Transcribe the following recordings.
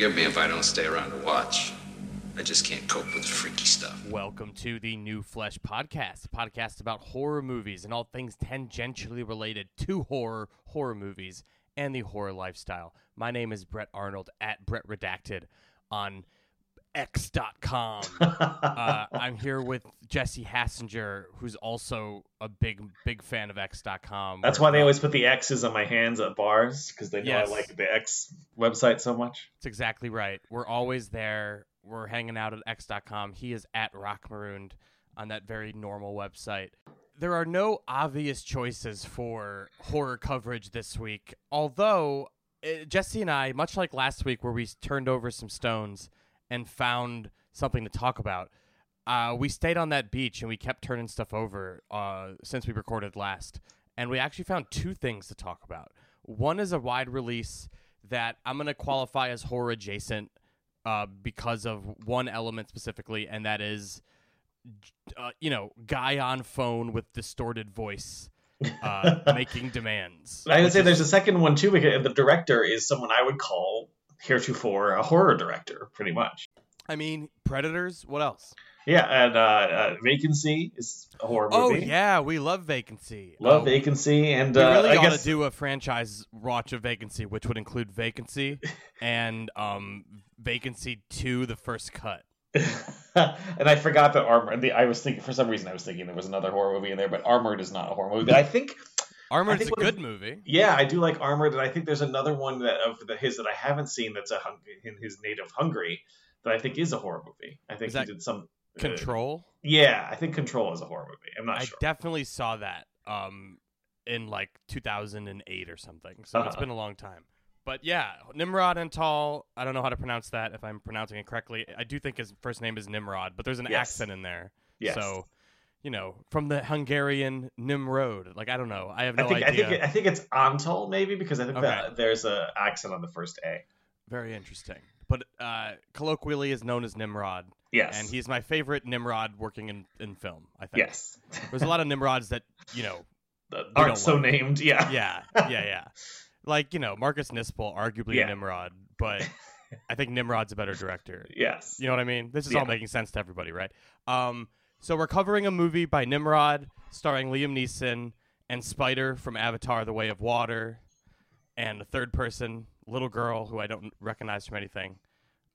Forgive me if I don't stay around to watch. I just can't cope with the freaky stuff. Welcome to the New Flesh Podcast, a podcast about horror movies and all things tangentially related to horror, horror movies, and the horror lifestyle. My name is Brett Arnold at Brett Redacted on X.com. uh, I'm here with Jesse Hassenger, who's also a big, big fan of X.com. That's why they always put the X's on my hands at bars because they know Yes. I like the X website so much. That's exactly right. We're always there. We're hanging out at X.com. He is at Rock Marooned on that very normal website. There are no obvious choices for horror coverage this week, although uh, Jesse and I, much like last week where we turned over some stones and found something to talk about, uh, we stayed on that beach and we kept turning stuff over uh, since we recorded last. And we actually found two things to talk about. One is a wide release that I'm going to qualify as horror adjacent uh, because of one element specifically, and that is, uh, you know, guy on phone with distorted voice uh, making demands. I would say is- there's a second one too because the director is someone I would call heretofore a horror director, pretty much. I mean, Predators. What else? Yeah, and uh, uh, Vacancy is a horror Oh movie. yeah, we love Vacancy. Love Uh, Vacancy, and We uh, really I ought guess to do a franchise watch of Vacancy, which would include Vacancy and um, Vacancy Two: The First Cut. and I forgot that Armored. The, I was thinking for some reason I was thinking there was another horror movie in there, but Armored is not a horror movie. But I think Armored's is a good movie. Yeah, I do like Armored, and I think there's another one that of the, his that I haven't seen that's a hung, in his native Hungary that I think is a horror movie. I think he did some uh, Control. yeah, I think Control is a horror movie. I'm not sure. I sure. definitely saw that um, in like 2008 or something. So it's Uh-huh. been a long time. But yeah, Nimrod Antal. I don't know how to pronounce that if I'm pronouncing it correctly. I do think his first name is Nimrod, but there's an Yes. accent in there. Yes. So, you know, from the Hungarian Nimrod. Like I don't know. I have no I think idea. I think I think it's Antol maybe because I think Okay. that there's a accent on the first A. Very interesting. But uh, colloquially is known as Nimrod, Yes. and he's my favorite Nimrod working in, in film. I think. yes. There's a lot of Nimrods that you know Aren't so like. named. Yeah. yeah, yeah, yeah. Like you know, Marcus Nispel, arguably Yeah. a Nimrod, but I think Nimrod's a better director. Yes. You know what I mean? This is all making sense to everybody, right? Um, so we're covering a movie by Nimrod, starring Liam Neeson and Spider from Avatar: The Way of Water, and a third person, little girl who I don't recognize from anything.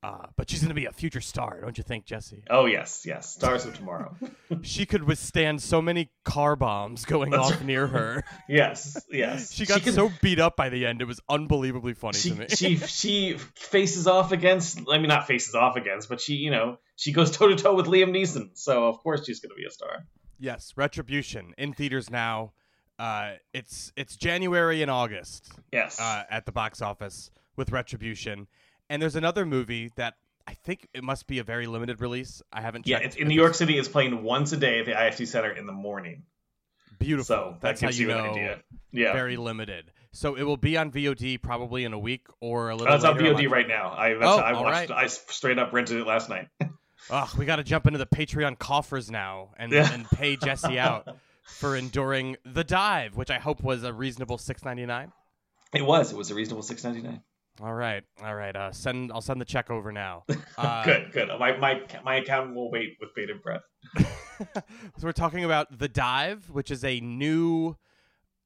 Uh, but she's going to be a future star, don't you think, Jesse? Oh yes, yes. Stars of Tomorrow. She could withstand so many car bombs going That's off near her. yes, yes. She got can- so beat up by the end; it was unbelievably funny she to me. she she faces off against. I mean, not faces off against, but she you know she goes toe to toe with Liam Neeson. So of course she's going to be a star. Yes, Retribution in theaters now. Uh, it's it's January and August Yes. uh, at the box office with Retribution, and there's another movie that I think it must be a very limited release. I haven't yeah, it's in New York City. It's playing once a day at the IFC Center in the morning. Beautiful. So that That's how gives you, you, know. an idea. Yeah. Very limited. So it will be on VOD probably in a week or a little. Uh, it's on VOD right now. I Oh, I watched. right. I straight up rented it last night. Ugh, we got to jump into the Patreon coffers now and, Yeah. and pay Jesse out for enduring the dive, which I hope was a reasonable six ninety nine. it was. It was a reasonable six ninety nine. All right, all right. Uh, send. I'll send the check over now. Uh, good, good. My my my account will wait with bated breath. so we're talking about the dive, which is a new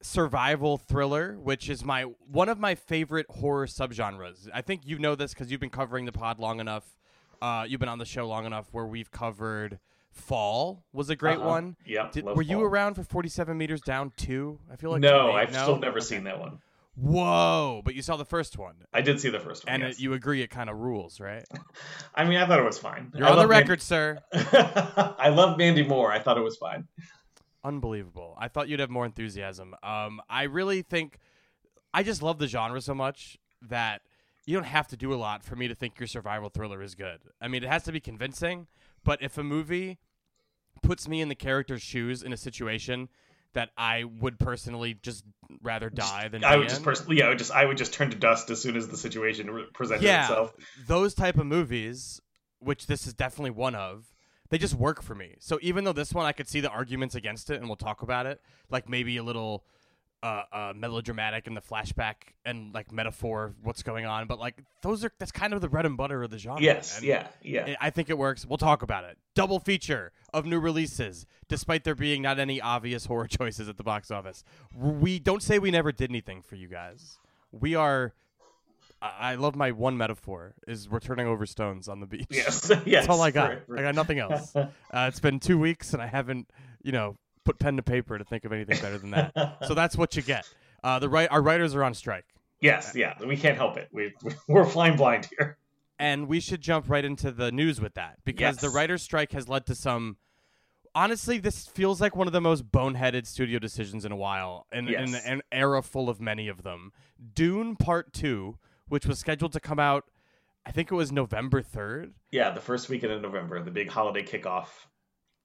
survival thriller, which is my one of my favorite horror subgenres. I think you know this because you've been covering the pod long enough. Uh, you've been on the show long enough where we've covered Fall was a great Uh-huh. one. Yeah. Were you around for 47 meters down too? I feel like no, I've no? still never Okay. seen that one. Whoa! But you saw the first one, I did see the first one. and yes. it, you agree it kind of rules, right? I mean, I thought it was fine. You're I on the record, sir. I love Mandy Moore. I thought it was fine. Unbelievable. I thought you'd have more enthusiasm. Um, I really think I just love the genre so much that you don't have to do a lot for me to think your survival thriller is good. I mean, it has to be convincing, but if a movie puts me in the character's shoes in a situation that I would personally just rather die than I would just personally, yeah, I would just, I would just turn to dust as soon as the situation re- presented yeah, itself. those type of movies, which this is definitely one of, they just work for me. So even though this one I could see the arguments against it, and we'll talk about it, like maybe a little uh, uh, melodramatic in the flashback and like metaphor what's going on, but like those are that's kind of the bread and butter of the genre. Yes, and yeah, yeah. I think it works. We'll talk about it. Double feature of new releases, despite there being not any obvious horror choices at the box office. We don't say we never did anything for you guys. We are. I I love my one metaphor is we're turning over stones on the beach. yes, yes. That's all I got. right, right. I got nothing else. Uh, it's been two weeks and I haven't, you know, put pen to paper to think of anything better than that. so that's what you get. Uh, the right, our writers are on strike, Yes, yeah. We can't help it. We we're flying blind here. and we should jump right into the news with that because the Yes. writers' strike has led to some. Honestly, this feels like one of the most boneheaded studio decisions in a while, and in, Yes. an era full of many of them. Dune Part Two, which was scheduled to come out, I think it was November third. Yeah, the first weekend of November, the big holiday kickoff.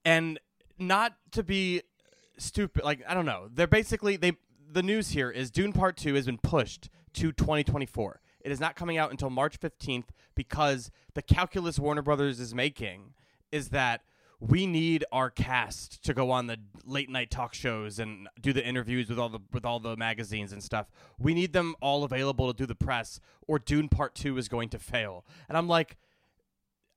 and not to be stupid like i don't know they're basically they the news here is dune part 2 has been pushed to 2024 it is not coming out until march 15th because the calculus warner brothers is making is that we need our cast to go on the late night talk shows and do the interviews with all the with all the magazines and stuff. We need them all available to do the press, or Dune Part Two is going to fail. And I'm like,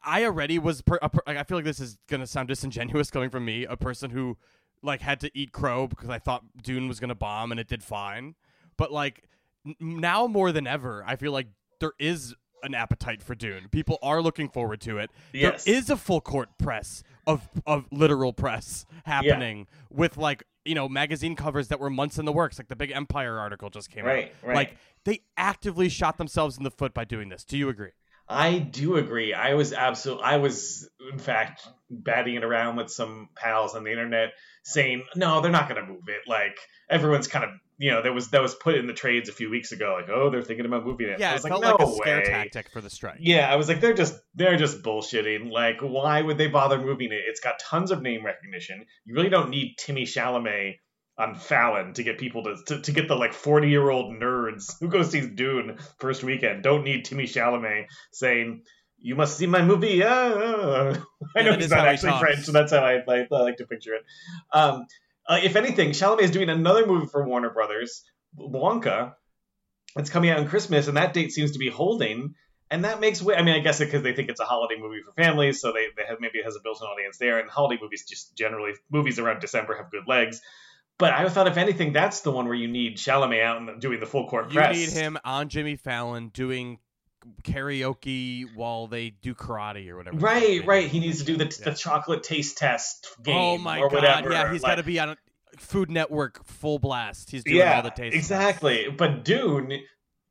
I already was. Per, a per, like, I feel like this is gonna sound disingenuous coming from me, a person who like had to eat crow because I thought Dune was gonna bomb and it did fine. But like n- now more than ever, I feel like there is an appetite for Dune. People are looking forward to it. Yes. There is a full court press of of literal press happening with like you know magazine covers that were months in the works, like the big Empire article just came Right, out. right. Like they actively shot themselves in the foot by doing this. Do you agree? I do agree. I was absolutely, I was in fact batting it around with some pals on the internet saying, no, they're not going to move it. Like everyone's kind of, you know, that was that was put in the trades a few weeks ago. Like, oh, they're thinking about moving it. Yeah, I it was felt like, like no a scare way. tactic for the strike. Yeah, I was like, they're just they're just bullshitting. Like, why would they bother moving it? It's got tons of name recognition. You really don't need Timmy Chalamet on Fallon to get people to to, to get the like forty year old nerds who go see Dune first weekend. Don't need Timmy Chalamet saying. You must see my movie. Uh, uh." I know he's not he actually. French, so that's how I, I, I like to picture it. Um, uh, if anything, Chalamet is doing another movie for Warner Brothers, Wonka. It's coming out on Christmas, and that date seems to be holding. And that makes way. I mean, I guess because they think it's a holiday movie for families, so they, they have maybe it has a built-in audience there. And holiday movies just generally movies around December have good legs. But I thought, if anything, that's the one where you need Chalamet out and doing the full court press. You need him on Jimmy Fallon doing karaoke while they do karate or whatever. Right, right. He needs to do the, Yeah. the chocolate taste test oh game Oh my or god! whatever. Yeah, he's Like- got to be on a Food Network full blast. He's doing yeah, all the taste. tests. exactly. But Dune,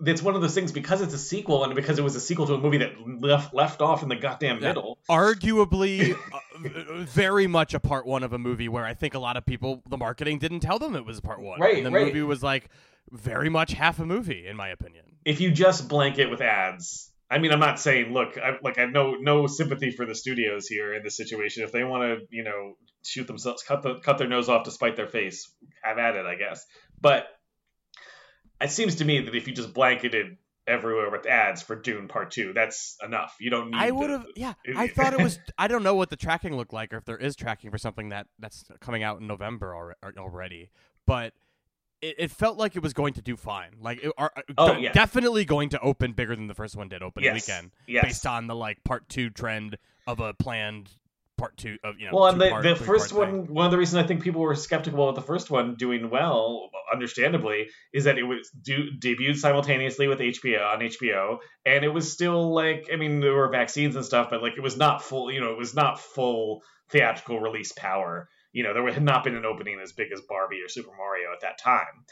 it's one of those things because it's a sequel and because it was a sequel to a movie that left left off in the goddamn middle. Arguably, uh, very much a part one of a movie where I think a lot of people, the marketing didn't tell them it was part one. Right, and the right. movie was like very much half a movie, in my opinion. If you just blanket with ads, I mean, I'm not saying look, I, like I have no no sympathy for the studios here in this situation. If they want to, you know, shoot themselves, cut the cut their nose off to spite their face, have at it, I guess. But it seems to me that if you just blanketed everywhere with ads for Dune Part Two, that's enough. You don't need. I would have, yeah. I thought it was. I don't know what the tracking looked like, or if there is tracking for something that that's coming out in November already. But it, it felt like it was going to do fine. Like, it, are, uh, Oh, de- yeah. definitely going to open bigger than the first one did open Yes, weekend, yes. based on the like part two trend of a planned part two of you know. Well, and the, two-part, the first thing. one, one of the reasons I think people were skeptical about the first one doing well, understandably, is that it was do, debuted simultaneously with HBO on HBO, and it was still like, I mean, there were vaccines and stuff, but like it was not full, you know, it was not full theatrical release power. You know, there had not been an opening as big as Barbie or Super Mario at that time.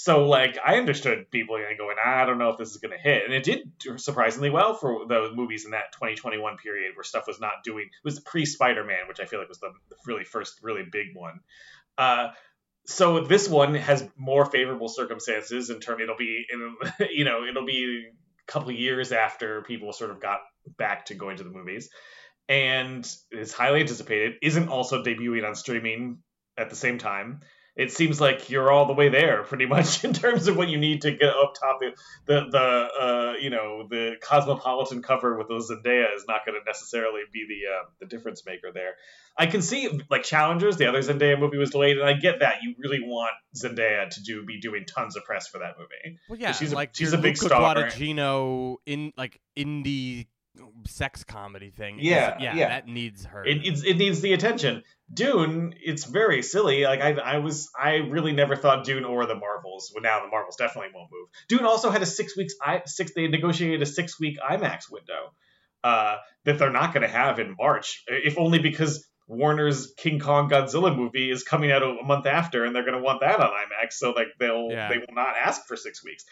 So like I understood people going, I don't know if this is to hit, and it did surprisingly well for the movies in that 2021 period where stuff was not doing. It was pre Spider Man, which I feel like was the, really first really big one. Uh, so this one has more favorable circumstances in term. It'll be in you know it'll be a couple years after people sort of got back to going to the movies, and is highly anticipated. Isn't also debuting on streaming at the same time it seems like you're all the way there pretty much in terms of what you need to get up top the the, the uh, you know the cosmopolitan cover with those Zendaya is not going to necessarily be the uh, the difference maker there. I can see like challengers. The other Zendaya movie was delayed, and I get that you really want Zendaya to do be doing tons of press for that movie. Well, yeah, she's a- like she's a big Luca star. Guadagnino in like indie sex comedy thing. Yeah, yeah, yeah. that needs her. It, it's, it needs the attention. Dune, it's very silly. Like I, I was, I really never thought Dune or the Marvels. Well, now the Marvels definitely won't move. Dune also had a six weeks, I six. They negotiated a six week IMAX window uh, that they're not going to have in March, if only because Warner's King Kong Godzilla movie is coming out a month after, and they're going to want that on IMAX. So like they'll Yeah. they will not ask for six weeks.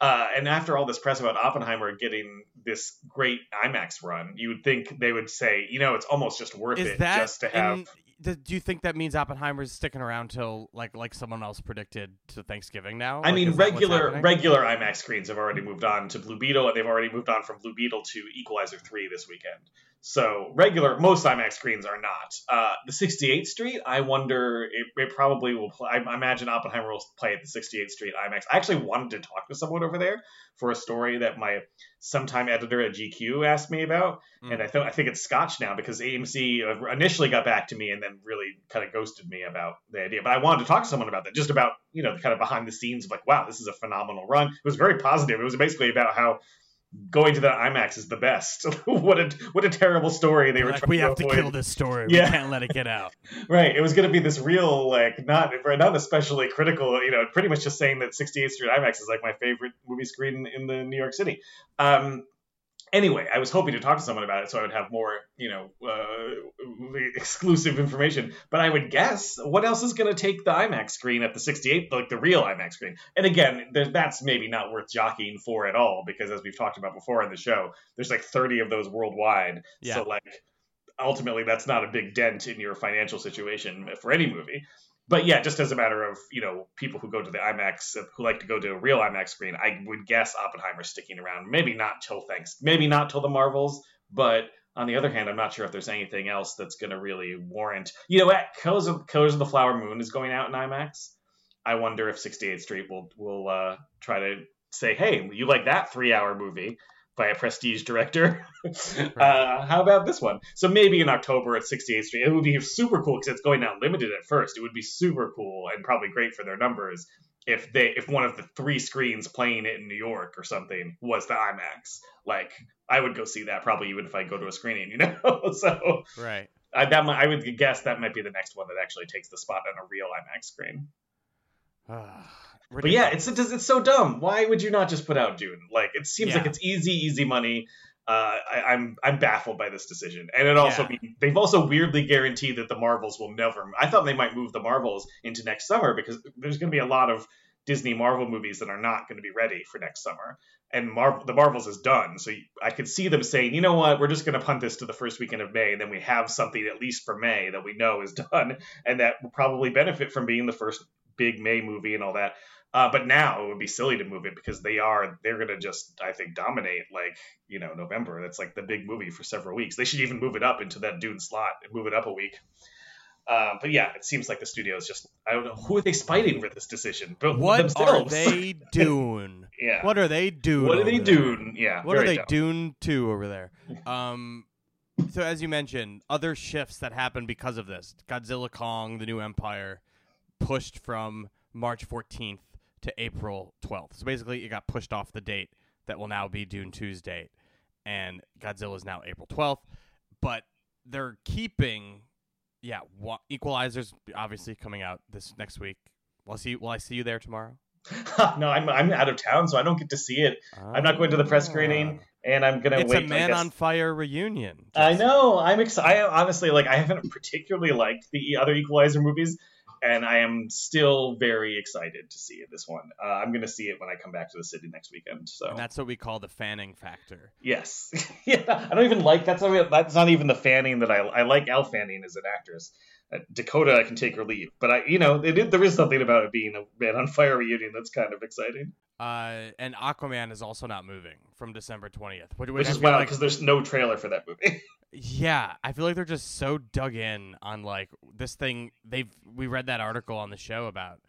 Uh, and after all this press about Oppenheimer getting this great IMAX run, you would think they would say, you know, it's almost just worth is it that just to have. do you think that means Oppenheimer's sticking around till like like someone else predicted to Thanksgiving now? I Like, mean, is that what's regular regular IMAX screens have already moved on to Blue Beetle, and they've already moved on from Blue Beetle to Equalizer three this weekend. So regular, most IMAX screens are not. Uh, the 68th Street, I wonder, it, it probably will. Play, I imagine Oppenheimer will play at the 68th Street IMAX. I actually wanted to talk to someone over there for a story that my sometime editor at GQ asked me about, Mm. and I thought I think it's Scotch now because AMC initially got back to me and then really kind of ghosted me about the idea. But I wanted to talk to someone about that, just about you know the kind of behind the scenes of like, wow, this is a phenomenal run. It was very positive. It was basically about how going to the IMAX is the best. what a what a terrible story they were. like trying we have to avoid. kill this story. Yeah. We can't let it get out. Right. It was going to be this real, like, not not especially critical, you know, pretty much just saying that 68th Street IMAX is like my favorite movie screen in the New York City. Um, anyway, I was hoping to talk to someone about it so I would have more, you know, uh, exclusive information. But I would guess what else is going to take the IMAX screen at the 68th, like the real IMAX screen? And again, that's maybe not worth jockeying for at all because as we've talked about before in the show, there's like 30 of those worldwide. Yeah. So like ultimately that's not a big dent in your financial situation for any movie. But yeah, just as a matter of you know people who go to the IMAX who like to go to a real IMAX screen, I would guess Oppenheimer's sticking around. Maybe not till thanks, maybe not till the Marvels. But on the other hand, I'm not sure if there's anything else that's going to really warrant. You know, what? Colors of, Killers of the Flower Moon is going out in IMAX. I wonder if 68th Street will will uh, try to say, hey, you like that three hour movie by a prestige director? uh, how about this one? So maybe in October at 68th Street, it would be super cool because it's going out limited at first. It would be super cool and probably great for their numbers if they if one of the three screens playing it in New York or something was the IMAX. Like I would go see that probably even if I go to a screening, you know. so Right. I, that might, I would guess that might be the next one that actually takes the spot on a real IMAX screen. But yeah, it's it's it's so dumb. Why would you not just put out Dune? Like it seems Yeah. like it's easy, easy money. Uh, I, I'm I'm baffled by this decision, and it also Yeah. they've also weirdly guaranteed that the Marvels will never. I thought they might move the Marvels into next summer because there's going to be a lot of Disney Marvel movies that are not going to be ready for next summer, and Marvel the Marvels is done. So I could see them saying, you know what, we're just going to punt this to the first weekend of May, and then we have something at least for May that we know is done, and that will probably benefit from being the first big May movie and all that. Uh, but now it would be silly to move it because they are they're gonna just I think dominate like you know November. That's like the big movie for several weeks. They should even move it up into that Dune slot and move it up a week. Uh, but yeah, it seems like the studio is just I don't know who are they spiting for this decision. But What are they doing? yeah. What are they doing? What are they doing? Yeah. What are they dumb. doing to over there? Um, so as you mentioned, other shifts that happened because of this: Godzilla Kong, the New Empire, pushed from March 14th to April 12th. So basically, it got pushed off the date that will now be Dune 2's date, and Godzilla is now April 12th. But they're keeping, yeah, wa- Equalizer's obviously coming out this next week. Will I see? Will I see you there tomorrow? no, I'm I'm out of town, so I don't get to see it. I'm not going to the press screening, and I'm gonna Ah. It's wait. a Man on Fire reunion. I know. I'm excited. I honestly like. I haven't particularly liked the other Equalizer movies, and I am still very excited to see this one. Uh, I'm going to see it when I come back to the city next weekend. So And that's what we call the fanning factor. yes, yeah, I don't even like that's not that's not even the Fanning that I I like. Elle Fanning as an actress. Uh, Dakota, I can take or leave, but I, you know, it, there is something about it being a Man on Fire reunion that's kind of exciting. Uh, and Aquaman is also not moving from December 20th. Which, Which I is wild like- because there's no trailer for that movie. Yeah, I feel like they're just so dug in on like this thing. They've we read that article on the show about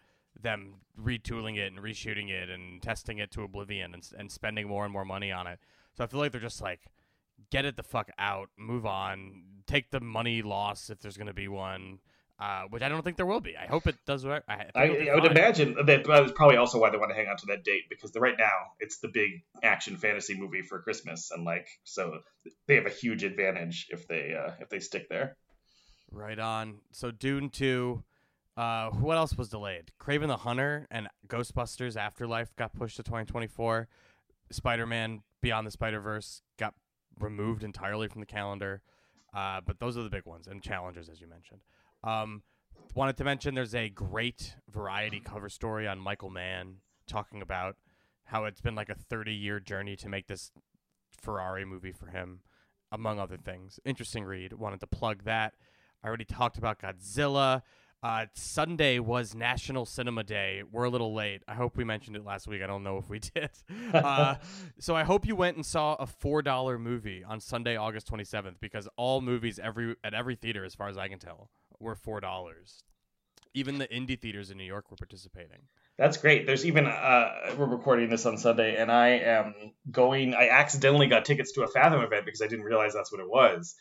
them retooling it and reshooting it and testing it to oblivion and, and spending more and more money on it. So I feel like they're just like get it the fuck out, move on, take the money loss if there's going to be one. Uh, which I don't think there will be. I hope it does. work. I, think I, I would imagine that that was probably also why they want to hang on to that date because the, right now it's the big action fantasy movie for Christmas, and like so they have a huge advantage if they uh, if they stick there. Right on. So Dune 2. Uh, what else was delayed? Kraven the Hunter and Ghostbusters Afterlife got pushed to 2024. Spider Man Beyond the Spider Verse got removed entirely from the calendar. Uh, but those are the big ones and challengers, as you mentioned. Um, wanted to mention there's a great variety cover story on Michael Mann talking about how it's been like a 30 year journey to make this Ferrari movie for him, among other things. Interesting read. Wanted to plug that. I already talked about Godzilla. Uh, Sunday was National Cinema Day. We're a little late. I hope we mentioned it last week. I don't know if we did. Uh, so I hope you went and saw a four dollar movie on Sunday, August twenty seventh, because all movies every at every theater, as far as I can tell, were four dollars. Even the indie theaters in New York were participating. That's great. There's even uh, we're recording this on Sunday, and I am going. I accidentally got tickets to a Fathom event because I didn't realize that's what it was.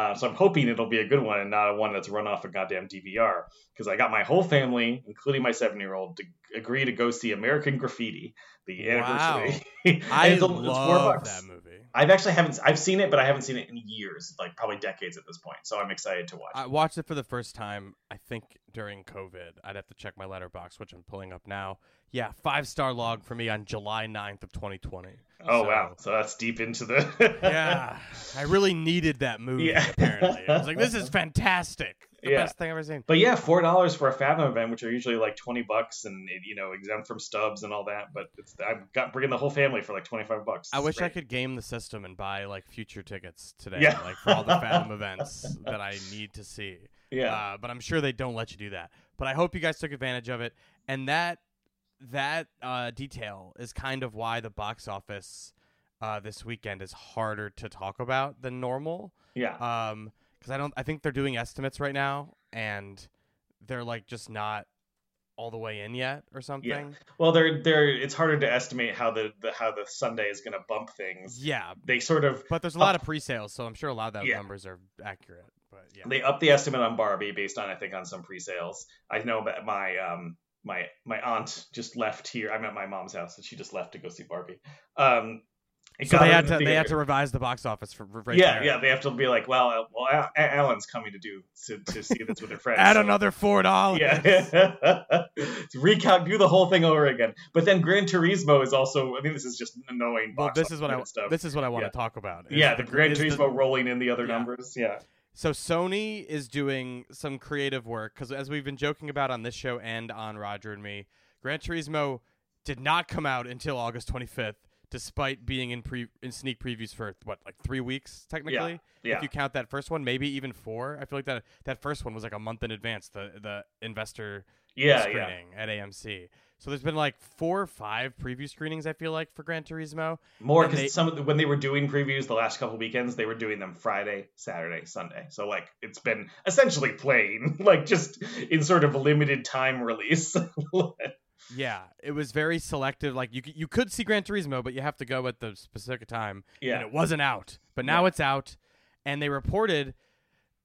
Uh, so I'm hoping it'll be a good one and not a one that's run off a goddamn DVR. Because I got my whole family, including my seven year old, to agree to go see American Graffiti, the anniversary. I it's, love it's four bucks. that movie. I've actually haven't. I've seen it, but I haven't seen it in years, like probably decades at this point. So I'm excited to watch. I watched it for the first time, I think during COVID. I'd have to check my Letterboxd, which I'm pulling up now. Yeah, five star log for me on July 9th of 2020. Oh So- wow! So that's deep into the. Yeah, I really needed that movie. Yeah. Apparently, I was like, "This is fantastic! The Yeah. best thing I've ever seen." But yeah, four dollars for a Fathom event, which are usually like twenty bucks, and you know exempt from stubs and all that. But it's I've got bringing the whole family for like twenty five bucks. I wish I could game the system and buy like future tickets today, Yeah. like for all the Fathom events that I need to see. Yeah, Uh, but I'm sure they don't let you do that. But I hope you guys took advantage of it. And that that uh, detail is kind of why the box office uh, this weekend is harder to talk about than normal. yeah, Um, because I don't, I think they're doing estimates right now, and they're like just not all the way in yet or something. Yeah. well, they're they're it's harder to estimate how the, the how the Sunday is going to bump things. Yeah, They sort of but there's a lot of pre-sales, so I'm sure a lot of that Yeah. numbers are accurate. But yeah, they up the estimate on Barbie based on I think on some pre-sales. I know that my um my my aunt just left here. I'm at my mom's house, and she just left to go see Barbie. Um, so they had the to they had to revise the box office for for right yeah, there. yeah, they have to be like, well, uh, well, Alan's coming to do to, to see this with her friends. Add so- another four dollars. Yeah, to recount, do the whole thing over again. But then Gran Turismo is also. I mean this is just annoying. Well, box this is what I stuff. this is what I want Yeah. to talk about. yeah, the gr- Gran is the- Turismo rolling in the other Yeah. numbers. Yeah, So Sony is doing some creative work because, as we've been joking about on this show and on Roger and Me, Gran Turismo did not come out until August 25th, despite being in pre in sneak previews for what like three weeks technically. yeah. If you count that first one, maybe even four. I feel like that that first one was like a month in advance. The the investor yeah, yeah. screening at AMC. So there's been like four or five preview screenings. I feel like for Gran Turismo. More And they- because some of the, when they were doing previews the last couple weekends, they were doing them Friday, Saturday, Sunday. So like it's been essentially playing like just in sort of a limited time release. Yeah, it was very selective. Like you, you could see Gran Turismo, but you have to go at the specific time. and yeah, it wasn't out. But now Yeah. it's out, and they reported,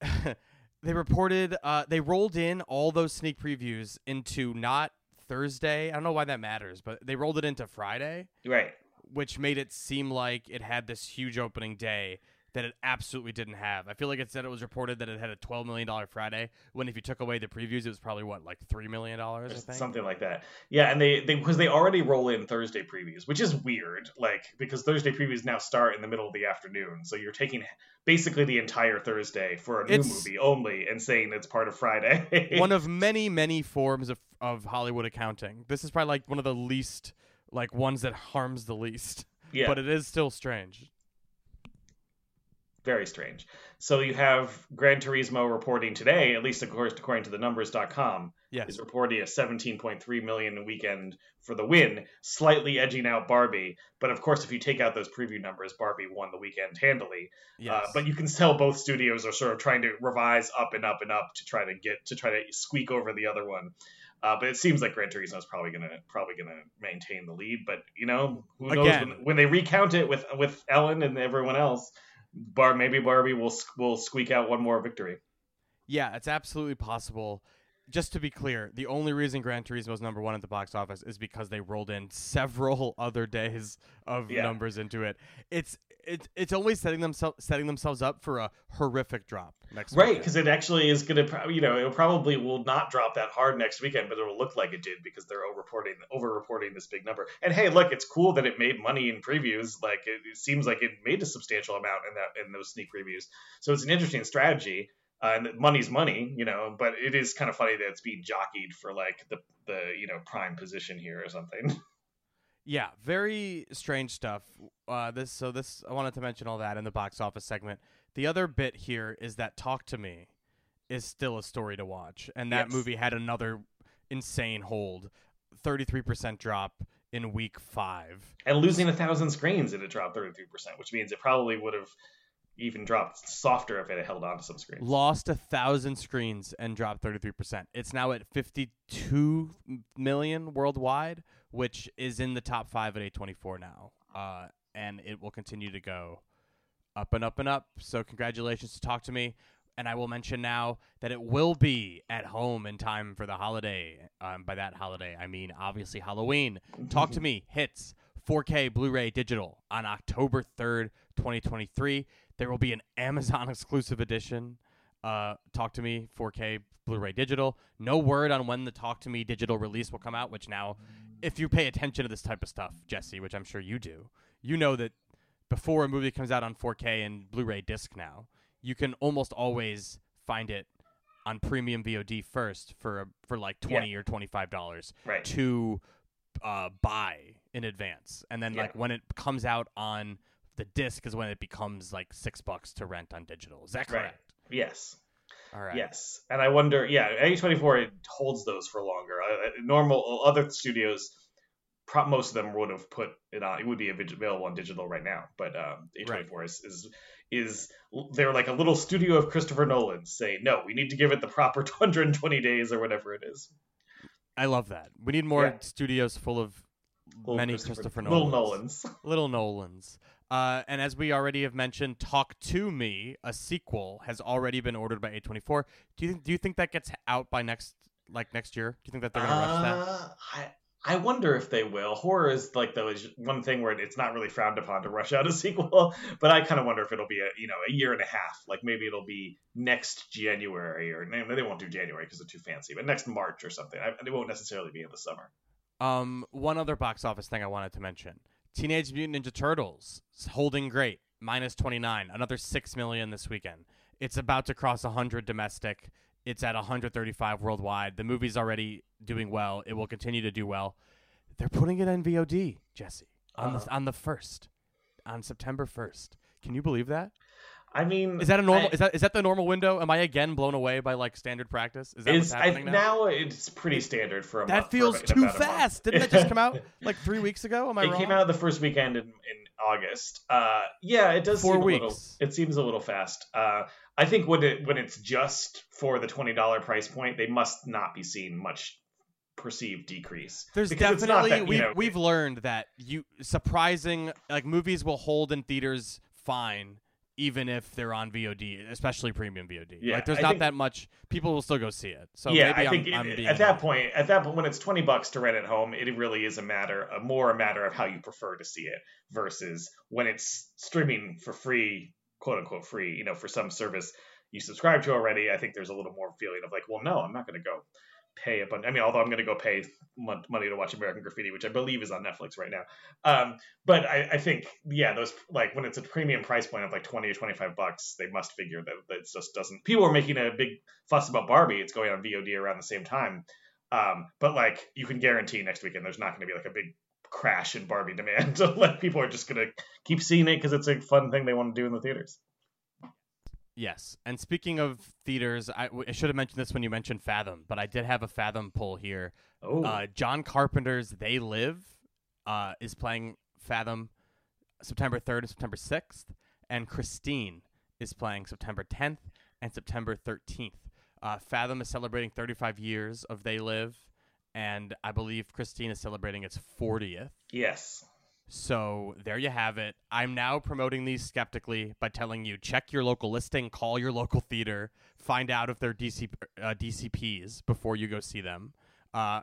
they reported, uh, they rolled in all those sneak previews into not Thursday. I don't know why that matters, but they rolled it into Friday, right. which made it seem like it had this huge opening day that it absolutely didn't have. I feel like it said it was reported that it had a twelve million dollar Friday, when if you took away the previews, it was probably what like three million dollars. Something like that. Yeah, and they they because they already roll in Thursday previews, which is weird. Like because Thursday previews now start in the middle of the afternoon, so you're taking basically the entire Thursday for a new It's- movie only and saying it's part of Friday. one of many many forms of of Hollywood accounting. This is probably like one of the least like ones that harms the least, yeah, but it is still strange. very strange. So you have Gran Turismo reporting today, at least of course according to the numbers.com, Yes. is reporting a 17.3 million weekend for the win, slightly edging out Barbie. But of course, if you take out those preview numbers, Barbie won the weekend handily. Yes. Uh, but you can tell both studios are sort of trying to revise up and up and up to try to get to try to squeak over the other one. Uh, but it seems like Gran Turismo is probably gonna probably gonna maintain the lead. But you know, who knows Again. when, when they recount it with with Ellen and everyone else, Bar maybe Barbie will will squeak out one more victory. Yeah, it's absolutely possible. Just to be clear, the only reason Gran Turismo is number one at the box office is because they rolled in several other days of Yeah. numbers into it. It's it's it's only setting themselves setting themselves up for a horrific drop next week. Right, because it actually is going to, you know, it probably will not drop that hard next weekend, but it will look like it did because they're over-reporting, over-reporting this big number. And hey, look, it's cool that it made money in previews. Like it, it seems like it made a substantial amount in that in those sneak previews. So it's an interesting strategy. Uh, and money's money, you know, but it is kind of funny that it's being jockeyed for like the the you know prime position here or something. Yeah, very strange stuff. Uh, this so this I wanted to mention all that in the box office segment. The other bit here is that Talk to Me is still a story to watch, and that Yes. movie had another insane hold, thirty three percent drop in week five. and losing a thousand screens, it had dropped thirty three percent, which means it probably would have even dropped softer if it had held on to some screens. Lost a thousand screens and dropped thirty three percent. It's now at fifty two million worldwide, which is in the top five at eight twenty four now, uh, and it will continue to go up and up and up. So congratulations to Talk to Me. And I will mention now that it will be at home in time for the holiday. Um, by that holiday, I mean obviously Halloween. Talk to Me hits 4K Blu-ray digital on October 3rd, 2023. There will be an Amazon exclusive edition. Uh, Talk to Me 4K Blu-ray digital. No word on when the Talk to Me digital release will come out. Which now, if you pay attention to this type of stuff, Jesse, which I'm sure you do, you know that before a movie comes out on 4K and Blu-ray disc now, you can almost always find it on premium VOD first for a, for like Yeah. 20 or 25 dollars Right. to uh, buy in advance, and then Yeah. like when it comes out on the disc is when it becomes like six bucks to rent on digital. Is that Right. correct? Yes. All right. Yes, and I wonder. Yeah, A24 it holds those for longer. Uh, normal other studios, most of them would have put it on. It would be available on digital right now, but um, A24 is, is is they're like a little studio of Christopher Nolan say no, we need to give it the proper 220 days or whatever it is. I love that. We need more Yeah. studios full of Little many Christopher, little Nolans. Nolans. Little Nolans. Uh, and as we already have mentioned, Talk to Me, a sequel, has already been ordered by A24. Do you do you think that gets out by next like next year? Do you think that they're gonna rush that? Uh, I I wonder if they will. Horror is like though is one thing where it's not really frowned upon to rush out a sequel, but I kind of wonder if it'll be a you know a year and a half. Like maybe it'll be next January or they won't do January because they're too fancy, but next March or something. I, it won't necessarily be in the summer. Um, one other box office thing I wanted to mention: Teenage Mutant Ninja Turtles is holding great, minus twenty nine, another six million this weekend. It's about to cross hundred domestic. It's at 135 worldwide. The movie's already doing well. It will continue to do well. They're putting it on VOD, Jesse, on Uh-huh. the on the first, on September first. Can you believe that? I mean, Is that a normal? I- is that is that the normal window? Am I again blown away by like standard practice? Is that is what's happening I, now? now it's pretty standard for a month. That for feels about- in too about a month. fast. Didn't that just come out like three weeks ago? Am I it wrong? came out the first weekend in, in August. Uh, yeah, it does Four seem a little. weeks. It seems a little fast. Uh, I think when it when it's just for the twenty dollar price point, they must not be seeing much perceived decrease. There's Because definitely that, we've know, we've learned that you surprising like movies will hold in theaters fine even if they're on VOD, especially premium VOD. Yeah, like there's I not think- that much people will still go see it. So yeah, maybe I think it- I'm being at that point, at that point, when it's twenty bucks to rent at home, it really is a matter, a more a matter of how you prefer to see it versus when it's streaming for free quote unquote free, you know, for some service you subscribe to already, I think there's a little more feeling of like, well, no, I'm not going to go pay a bunch. I mean, although I'm going to go pay money to watch American Graffiti, which I believe is on Netflix right now. Um, but I, I think, yeah, those like when it's a premium price point of like 20 or 25 bucks, they must figure that it just doesn't. People are making a big fuss about Barbie. It's going on VOD around the same time. Um, but like you can guarantee next weekend there's not going to be like a big crash in Barbie demand. like people are just going to keep seeing it because it's a fun thing they want to do in the theaters. Yes. And speaking of theaters, I, w- I should have mentioned this when you mentioned Fathom, but I did have a Fathom pull here. Oh, Uh, John Carpenter's They Live uh, is playing Fathom September 3rd and September 6th, and Christine is playing September 10th and September 13th. Uh, Fathom is celebrating 35 years of They Live, and I believe Christine is celebrating its 40th. yes. So there you have it. I'm now promoting these skeptically by telling you check your local listing, call your local theater, find out if they're DC, uh, DCPs before you go see them. Uh,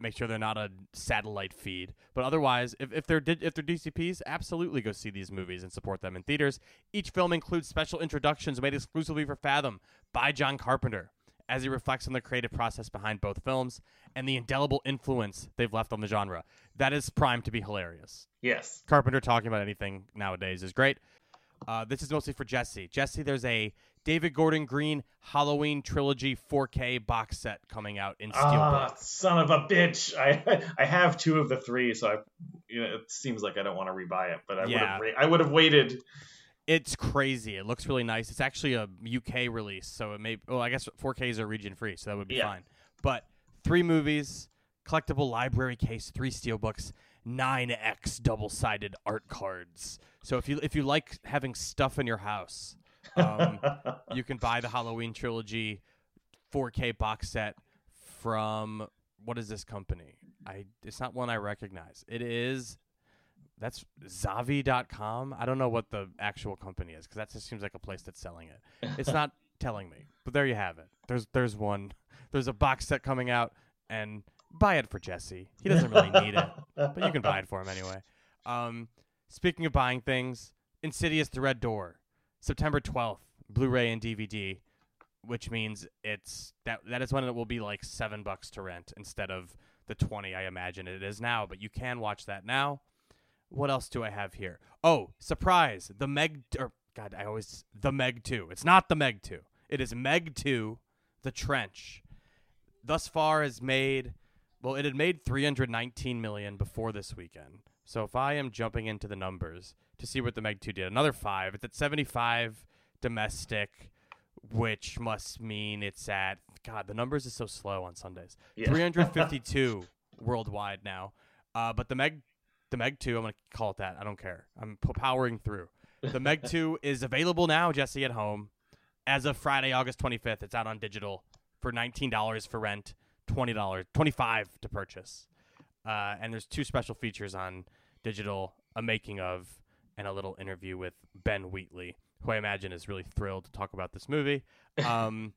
make sure they're not a satellite feed. But otherwise, if, if they're if they're DCPs, absolutely go see these movies and support them in theaters. Each film includes special introductions made exclusively for Fathom by John Carpenter as he reflects on the creative process behind both films and the indelible influence they've left on the genre. That is primed to be hilarious. Yes. Carpenter talking about anything nowadays is great. Uh, this is mostly for Jesse. Jesse, there's a David Gordon Green Halloween trilogy 4K box set coming out in Ah, Steelbook. son of a bitch! I I have two of the three, so I, you know, it seems like I don't want to rebuy it, but I would Yeah. have I would have waited. It's crazy. It looks really nice. It's actually a UK release, so it may. Well, I guess 4Ks are region free, so that would be Yeah. fine. But three movies, collectible library case, three steelbooks, nine X double sided art cards. So if you if you like having stuff in your house, um, you can buy the Halloween trilogy 4K box set from what is this company? I it's not one I recognize. It is that's Zavvi.com. I don't know what the actual company is because that just seems like a place that's selling it. It's not telling me, but there you have it. There's there's one. There's a box set coming out, and buy it for Jesse. He doesn't really need it, but you can buy it for him anyway. Um, speaking of buying things, Insidious: The Red Door, September 12th, Blu-ray and DVD, which means it's that that is when it will be like seven bucks to rent instead of the 20 I imagine it is now. But you can watch that now. What else do I have here? Oh, surprise! The Meg or God, I always the Meg 2. It's not the Meg 2. It is Meg 2, The Trench. Thus far has made well, it had made 319 million before this weekend. So if I am jumping into the numbers to see what the Meg 2 did, another 5. It's at 75 domestic, which must mean it's at God, the numbers is so slow on Sundays. Yeah. 352 worldwide now. Uh, but the Meg the Meg 2, I'm going to call it that. I don't care. I'm p- powering through. The Meg 2 is available now, Jesse, at home. As of Friday, August 25th, it's out on digital for $19 for rent, $20, 25 to purchase. Uh, and there's two special features on digital, a making of and a little interview with Ben Wheatley, who I imagine is really thrilled to talk about this movie. Um,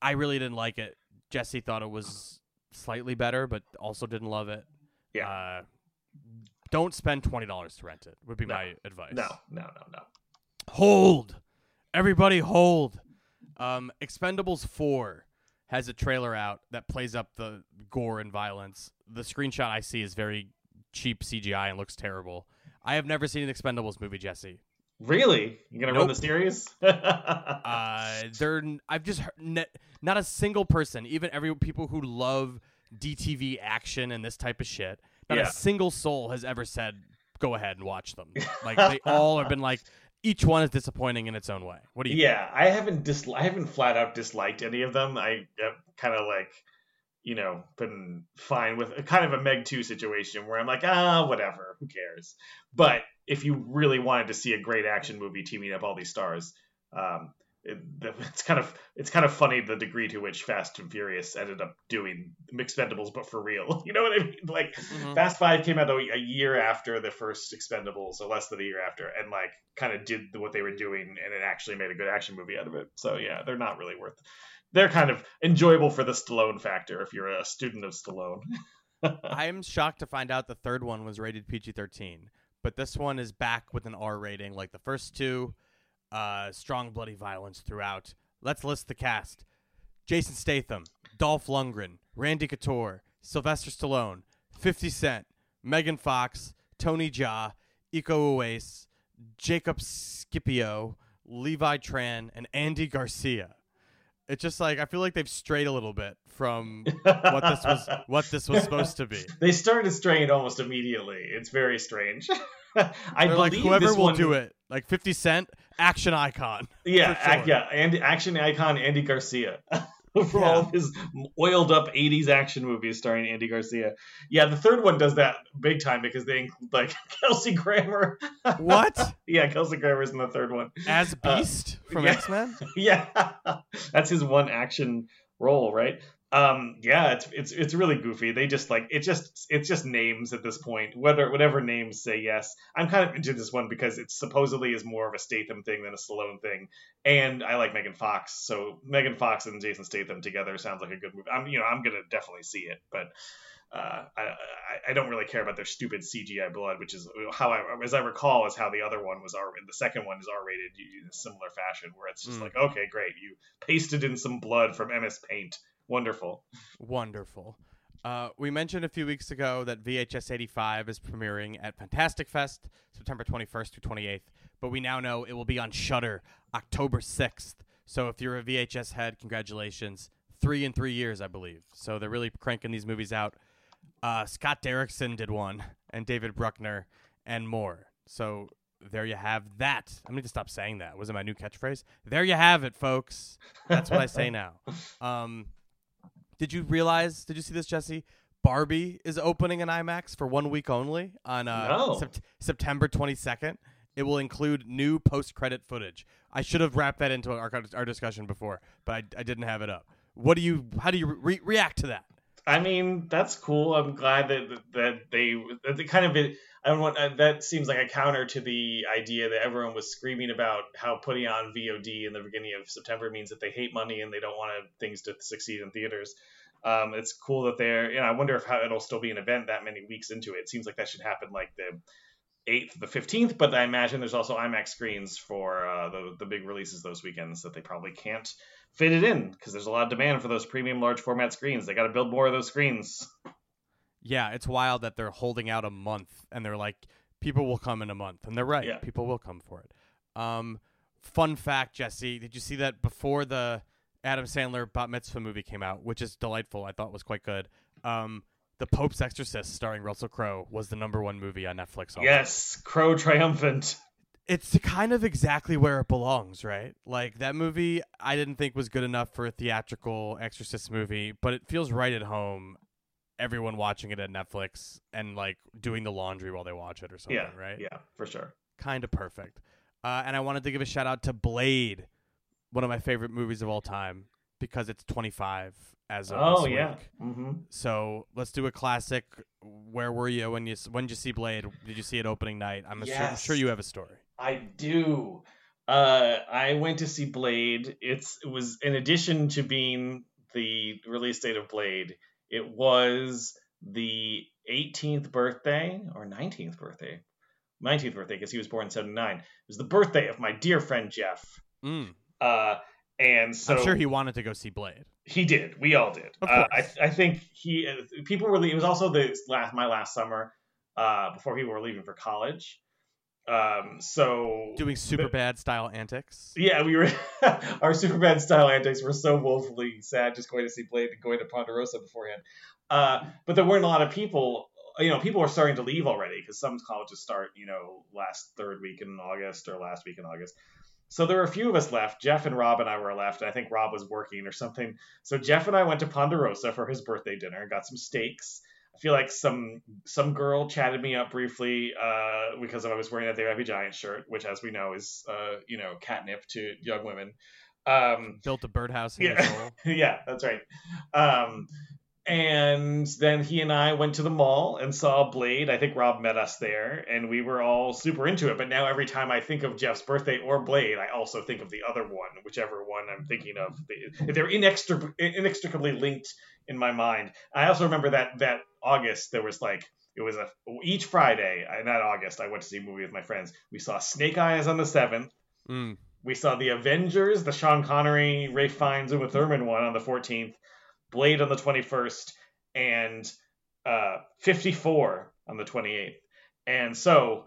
I really didn't like it. Jesse thought it was slightly better, but also didn't love it. Yeah. Uh, don't spend twenty dollars to rent it. Would be No. my advice. No, no, no, no. Hold, everybody, hold. Um, Expendables Four has a trailer out that plays up the gore and violence. The screenshot I see is very cheap CGI and looks terrible. I have never seen an Expendables movie, Jesse. Really? You gonna run the series? Uh, they're I've just heard, ne- not a single person, even every people who love DTV action and this type of shit, not Yeah. a single soul has ever said go ahead and watch them. Like they all have been like each one is disappointing in its own way. What do you? yeah, I haven't dis- I haven't flat out disliked any of them. I kind of like, you know, been fine with kind of a Meg two situation where I'm like, ah, whatever, who cares? But if you really wanted to see a great action movie teaming up all these stars, um, it, it's kind of it's kind of funny the degree to which Fast and Furious ended up doing Expendables, but for real. You know what I mean? Like Mhm. Fast Five came out a, a year after the first Expendables, so less than a year after, and like kind of did what they were doing, and it actually made a good action movie out of it. So yeah, they're not really worth. They're kind of enjoyable for the Stallone factor if you're a student of Stallone. I am shocked to find out the third one was rated PG thirteen, but this one is back with an R rating like the first two. Uh, strong bloody violence throughout. Let's list the cast: Jason Statham, Dolph Lundgren, Randy Couture, Sylvester Stallone, 50 Cent, Megan Fox, Tony Jaa, Iko Uwais, Jacob Scipio, Levi Tran, and Andy Garcia. It's just like I feel like they've strayed a little bit from what this was what this was supposed to be. They started straying almost immediately. It's very strange. I They're believe like whoever this will one, do it. Like 50 Cent, action icon. Yeah, sure. ac- yeah, and action icon Andy Garcia. For Yeah. all of his oiled up 80s action movies starring Andy Garcia. Yeah, the third one does that big time because they include like Kelsey Grammer. What? yeah, Kelsey Grammer's in the third one. As uh, Beast from yeah. X-Men? yeah, that's his one action role, right? Um, yeah, it's it's it's really goofy. They just like it just it's just names at this point. Whether whatever names say yes. I'm kind of into this one because it supposedly is more of a Statham thing than a Stallone thing, and I like Megan Fox. So Megan Fox and Jason Statham together sounds like a good movie. I'm you know I'm gonna definitely see it, but. Uh, I, I don't really care about their stupid CGI blood, which is how I, as I recall, is how the other one was R. The second one is R rated in a similar fashion, where it's just Mm. like, okay, great, you pasted in some blood from MS Paint, wonderful. Wonderful. Uh, we mentioned a few weeks ago that VHS 85 is premiering at Fantastic Fest September 21st through 28th, but we now know it will be on Shudder October 6th. So if you're a VHS head, congratulations. Three in three years, I believe. So they're really cranking these movies out. Uh, Scott Derrickson did one, and David Bruckner, and more. So there you have that. I need to stop saying that. Was it my new catchphrase? There you have it, folks. That's what I say now. Um, did you realize? Did you see this, Jesse? Barbie is opening in IMAX for one week only on uh, No. Sept- September 22nd. It will include new post-credit footage. I should have wrapped that into our, our discussion before, but I, I didn't have it up. What do you? How do you re- react to that? I mean, that's cool. I'm glad that that they that they kind of I don't want uh, that seems like a counter to the idea that everyone was screaming about how putting on VOD in the beginning of September means that they hate money and they don't want things to succeed in theaters. Um, it's cool that they're. You know, I wonder if how it'll still be an event that many weeks into it. It seems like that should happen like the eighth, the fifteenth. But I imagine there's also IMAX screens for uh, the the big releases those weekends that they probably can't fit it in because there's a lot of demand for those premium large format screens. They got to build more of those screens. Yeah, it's wild that they're holding out a month and they're like, people will come in a month, and they're right. Yeah. People will come for it. Um, fun fact, Jesse, did you see that before the Adam Sandler Bat Mitzvah movie came out, which is delightful? I thought was quite good. Um, the Pope's Exorcist, starring Russell Crowe, was the number one movie on Netflix. already. Yes, Crowe triumphant. it's kind of exactly where it belongs, right? Like that movie, I didn't think was good enough for a theatrical Exorcist movie, but it feels right at home. Everyone watching it at Netflix and like doing the laundry while they watch it or something, Yeah, right? Yeah, for sure. Kind of perfect. Uh, and I wanted to give a shout out to Blade, one of my favorite movies of all time, because it's 25 as of Oh this yeah. week. hmm So let's do a classic. Where were you when you when did you see Blade? Did you see it opening night? I'm, sure, I'm sure you have a story. I do. Uh, I went to see Blade. It's it was in addition to being the release date of Blade, it was the 18th birthday or 19th birthday, 19th birthday because he was born in 79. It was the birthday of my dear friend Jeff. Mm. Uh, and so I'm sure he wanted to go see Blade. He did. We all did. Uh. I, I think he people were. It was also the last my last summer uh, before people were leaving for college. Um, so Doing super bad style antics. yeah, we were our super bad style antics were so woefully sad just going to see Blade and going to Ponderosa beforehand. Uh, but there weren't a lot of people. You know, people were starting to leave already because some colleges start, you know, last third week in August or last week in August. So there were a few of us left. Jeff and Rob and I were left. I think Rob was working or something. So Jeff and I went to Ponderosa for his birthday dinner and got some steaks. I feel like some some girl chatted me up briefly uh, because I was wearing a They Might Be Giant shirt, which, as we know, is uh, you know catnip to young women. Um, Built a birdhouse in Yeah. yeah, that's right. Um, and then he and I went to the mall and saw Blade. I think Rob met us there, and we were all super into it. But now every time I think of Jeff's birthday or Blade, I also think of the other one, whichever one I'm thinking of. They- They're inextric- inextricably linked in my mind. I also remember that that August there was like it was a each Friday. uh, Not August. I went to see a movie with my friends. We saw Snake Eyes on the seventh. Mm. We saw the Avengers, the Sean Connery, Ray Fiennes, Uma Thurman one on the 14th, Blade on the 21st, and uh, 54 on the 28th. And so,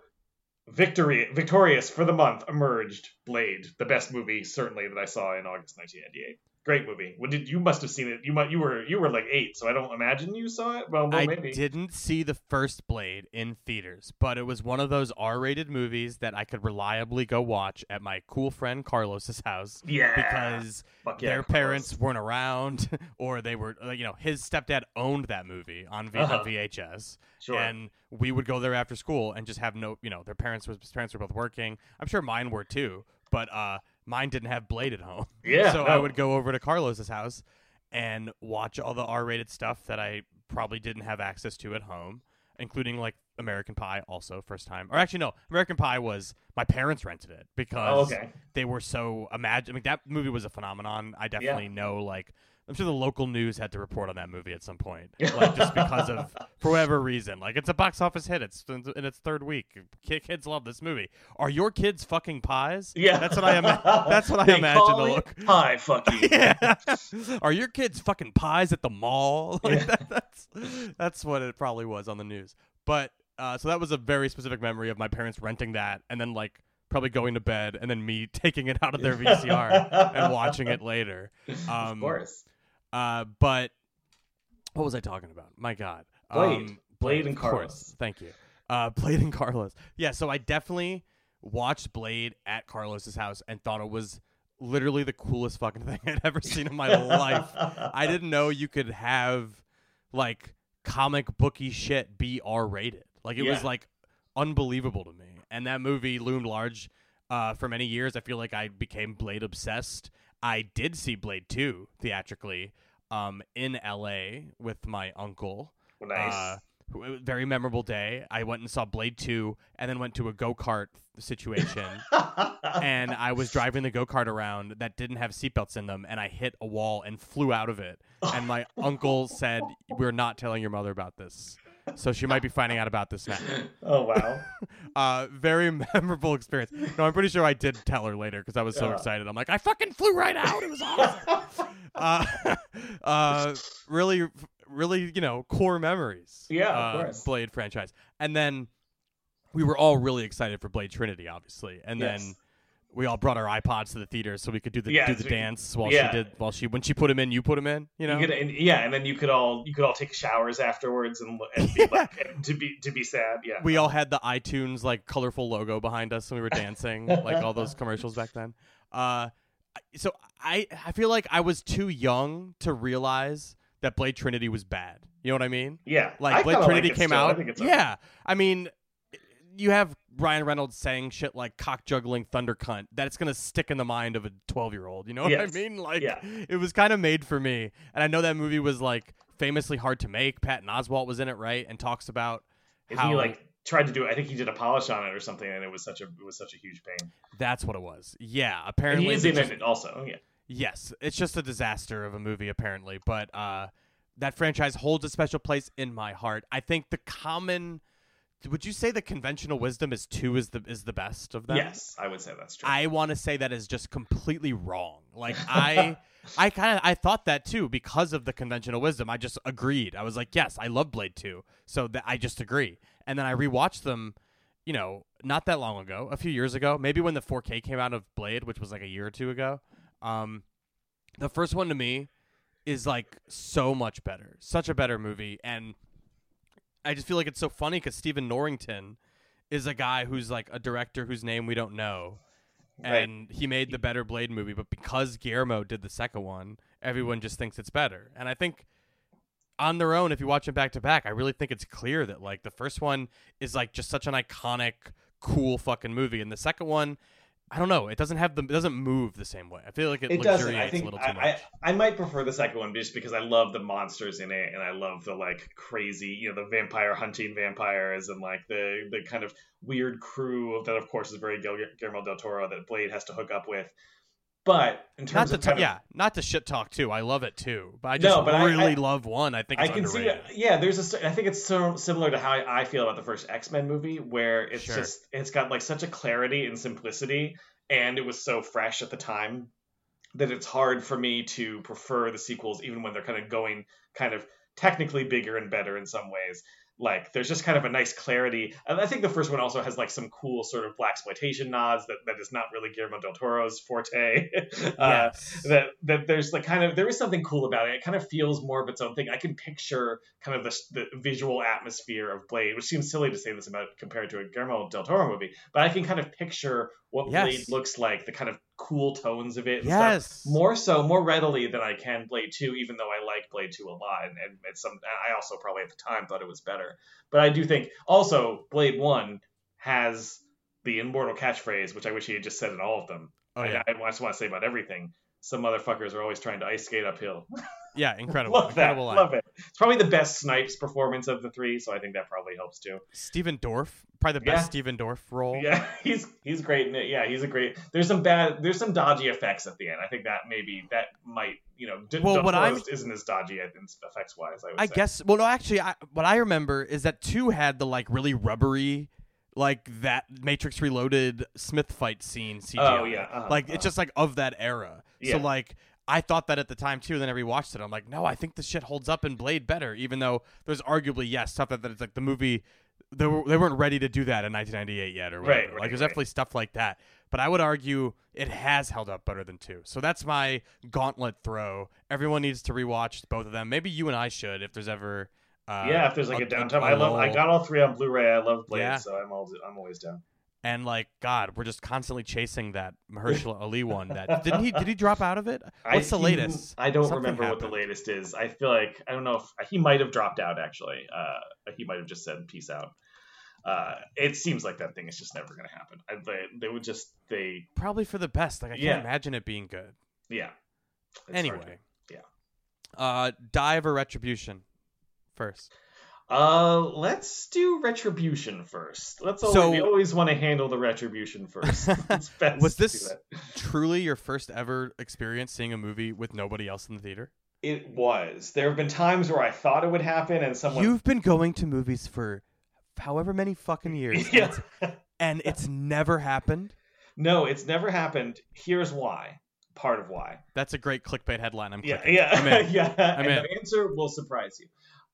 victory, victorious for the month emerged Blade, the best movie certainly that I saw in August 1998. Great movie. What did you must have seen it? You might you were you were like eight, so I don't imagine you saw it. Well, well I maybe. didn't see the first Blade in theaters, but it was one of those R-rated movies that I could reliably go watch at my cool friend Carlos's house Yeah, because Fuck their parents weren't around, or they were, you know, his stepdad owned that movie on, v- Uh-huh. on VHS, Sure. and we would go there after school and just have no, you know, their parents was parents were both working. I'm sure mine were too, but uh, mine didn't have Blade at home. Yeah, so I would go over to Carlos's house and watch all the R-rated stuff that I probably didn't have access to at home, including like American Pie, also first time. Or actually, no, American Pie was my parents rented it Oh, because okay. they were so imagine. I mean, that movie was a phenomenon. I definitely know. Like, I'm sure the local news had to report on that movie at some point, like just because of for whatever reason. Like, it's a box office hit. It's in its third week. Kids love this movie. Are your kids fucking pies? Yeah, that's what I ima- That's what I imagine the look. Hi, fuck you. Yeah. Are your kids fucking pies at the mall? Like Yeah. that, that's that's what it probably was on the news. But uh, so that was a very specific memory of my parents renting that and then like probably going to bed and then me taking it out of their VCR and watching it later. Um, of course. Uh, but what was I talking about? My God. Blade. Um, Blade and of course. Carlos. Thank you. Uh, Blade and Carlos. Yeah, so I definitely watched Blade at Carlos's house and thought it was literally the coolest fucking thing I'd ever seen in my life. I didn't know you could have like comic booky shit be R rated. Like it was like unbelievable to me. And that movie loomed large uh, for many years. I feel like I became Blade obsessed. I did see Blade 2 theatrically um, in LA with my uncle. Nice. Uh, very memorable day. I went and saw Blade 2 and then went to a go kart situation. and I was driving the go kart around that didn't have seatbelts in them, and I hit a wall and flew out of it. And my uncle said, "We're not telling your mother about this, so she might be finding out about this now." oh wow. Uh, very memorable experience. No, I'm pretty sure I did tell her later because I was so Yeah. excited. I'm like, I fucking flew right out. It was awesome. uh, uh, really, really, you know, core memories. Yeah, of uh, course. Blade franchise, and then we were all really excited for Blade Trinity, obviously, and Yes. then we all brought our iPods to the theater so we could do the Yes, do the we- dance while yeah. she did while she when she put him in, you put him in. You know, You could, and, yeah, and then you could all you could all take showers afterwards and, and be like and to be to be sad. Yeah, we all had the iTunes like colorful logo behind us and we were dancing like all those commercials back then. Uh, so I I feel like I was too young to realize that Blade Trinity was bad. You know what I mean? yeah. Like I Blade Trinity like came still. I out. it's yeah, I mean, you have Ryan Reynolds saying shit like cock juggling thunder cunt. That's gonna stick in the mind of a twelve year old. You know what Yes. I mean? Like Yeah. it was kind of made for me. And I know that movie was like famously hard to make. Patton Oswalt was in it, right? And talks about Isn't how he like tried to do? I think he did a polish on it or something, and it was such a it was such a huge pain. That's what it was. Yeah, And apparently. he is in just- it also. Yeah. Yes, it's just a disaster of a movie, apparently. But uh, that franchise holds a special place in my heart. I think the common. Would you say the conventional wisdom is two is the is the best of them? Yes, I would say that's true. I want to say that is just completely wrong. Like I, I kind of I thought that too because of the conventional wisdom. I just agreed. I was like, yes, I love Blade two, so that I just agree. And then I rewatched them, you know, not that long ago, a few years ago, maybe when the 4K came out of Blade, which was like a year or two ago. Um, the first one to me is like so much better, such a better movie, and I just feel like it's so funny because Stephen Norrington is a guy who's like a director whose name we don't know, Right. and he made the better Blade movie, but because Guillermo did the second one, everyone just thinks it's better. And I think on their own, if you watch them back to back, I really think it's clear that like the first one is like just such an iconic, cool fucking movie, and the second one, I don't know, it doesn't have the it doesn't move the same way. I feel like it, it doesn't. luxuriates I think a little I, too much. I, I might prefer the second one just because I love the monsters in it, and I love the like crazy, you know, the vampire hunting vampires, and like the the kind of weird crew that, of course, is very Guil- Guillermo del Toro that Blade has to hook up with. But in not terms to of t- yeah, not to shit talk too. I love it too, but I just No, but really I- love one. I think I it's can see underrated. that. Yeah, there's a. I think it's so similar to how I, I feel about the first X Men movie, where it's Sure. just it's got like such a clarity and simplicity, and it was so fresh at the time that it's hard for me to prefer the sequels even when they're kind of going kind of technically bigger and better in some ways like there's just kind of a nice clarity. And i think the first one also has like some cool sort of blaxploitation nods that, that is not really guillermo del toro's forte. Uh, that that there's like kind of there is something cool about it. It kind of feels more of its own thing. I can picture kind of the, the visual atmosphere of blade which seems silly to say this about compared to a guillermo del toro movie but i can kind of picture what Yes. blade looks like the kind of cool tones of it and Yes. stuff more so more readily than i can blade 2 even though i like blade 2 a lot and, and it's some i also probably at the time thought it was better but i do think also blade 1 has the immortal catchphrase which i wish he had just said in all of them Oh I- yeah, I, just want to say about everything. Some motherfuckers are always trying to ice skate uphill. yeah, incredible, love that. line. Love it. It's probably the best Snipes performance of the three, so I think that probably helps too. Stephen Dorff, probably the Yeah. best Stephen Dorff role. Yeah, he's he's great in it. Yeah, he's a great. There's some bad. There's some dodgy effects at the end. I think that maybe that might you know. D- Well, what I'm- isn't as dodgy effects wise. I would I guess. Well, no, actually, I, what I remember is that two had the like really rubbery, like that Matrix Reloaded Smith fight scene CGI. Oh, yeah, uh-huh, like uh-huh. it's just like of that era. Yeah. So like. I thought that at the time too, and then I rewatched it. I'm like, no, I think this shit holds up in Blade better, even though there's arguably yes stuff that, that it's like the movie they were they weren't ready to do that in 1998 yet or whatever. Right, right, like there's right. definitely stuff like that, but I would argue it has held up better than two. So that's my gauntlet throw. Everyone needs to rewatch both of them. Maybe you and I should if there's ever. Uh, yeah, if there's like a, downtime, a I love. I got all three on Blu-ray. I love Blade, Yeah. so I'm always I'm always down. And like God, we're just constantly chasing that Mahershala Ali one. That didn't he? Did he drop out of it? What's I, the he- latest? I don't Something remember what the latest is. I feel like I don't know if he might have dropped out. Actually, uh, he might have just said peace out. Uh, it seems like that thing is just never going to happen. I, they, they would just they Probably for the best. Like I Yeah. can't imagine it being good. yeah. It's hard to- anyway, yeah. Uh, dive or retribution first. Uh, let's do retribution first. Let's always, So- we always want to handle the retribution first. it's best Was this truly your first ever experience seeing a movie with nobody else in the theater? It was. There have been times where I thought it would happen, and someone. You've been going to movies for however many fucking years, yeah. and it's never happened. no, it's never happened. Here's why. Part of why. That's a great clickbait headline. I'm Yeah, clicking. yeah, I'm yeah. and in. the answer will surprise you.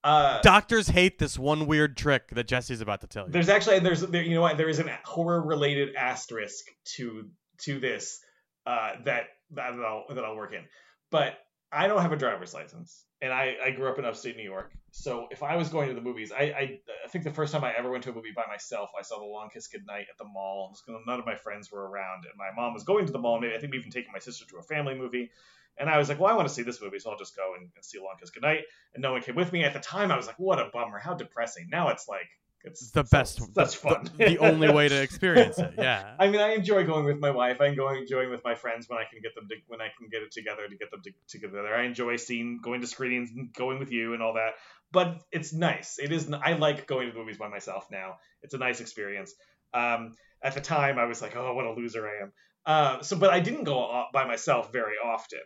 Uh, Doctors hate this one weird trick that Jesse's about to tell you. there's actually there's there, you know what there is an horror related asterisk to to this uh, that that I'll that I'll work in, but I don't have a driver's license, and I I grew up in upstate New York, so if I was going to the movies, I I, I think the first time I ever went to a movie by myself, I saw The Long Kiss Goodnight at the mall. None of my friends were around, and my mom was going to the mall. Maybe I think we even taking my sister to a family movie. And I was like, well, I want to see this movie, so I'll just go and, and see Long Kiss Goodnight. And no one came with me. At the time, I was like, what a bummer. How depressing. Now it's like, it's the best, the- fun. The, the only way to experience it. Yeah. I mean, I enjoy going with my wife. I enjoy enjoying with my friends when I can get them to when I can get it together to get them to, together. I enjoy seeing going to screenings, and going with you, and all that. But it's nice. It is. I like going to the movies by myself now. It's a nice experience. Um, at the time, I was like, oh, what a loser I am. Uh, so, but I didn't go by myself very often.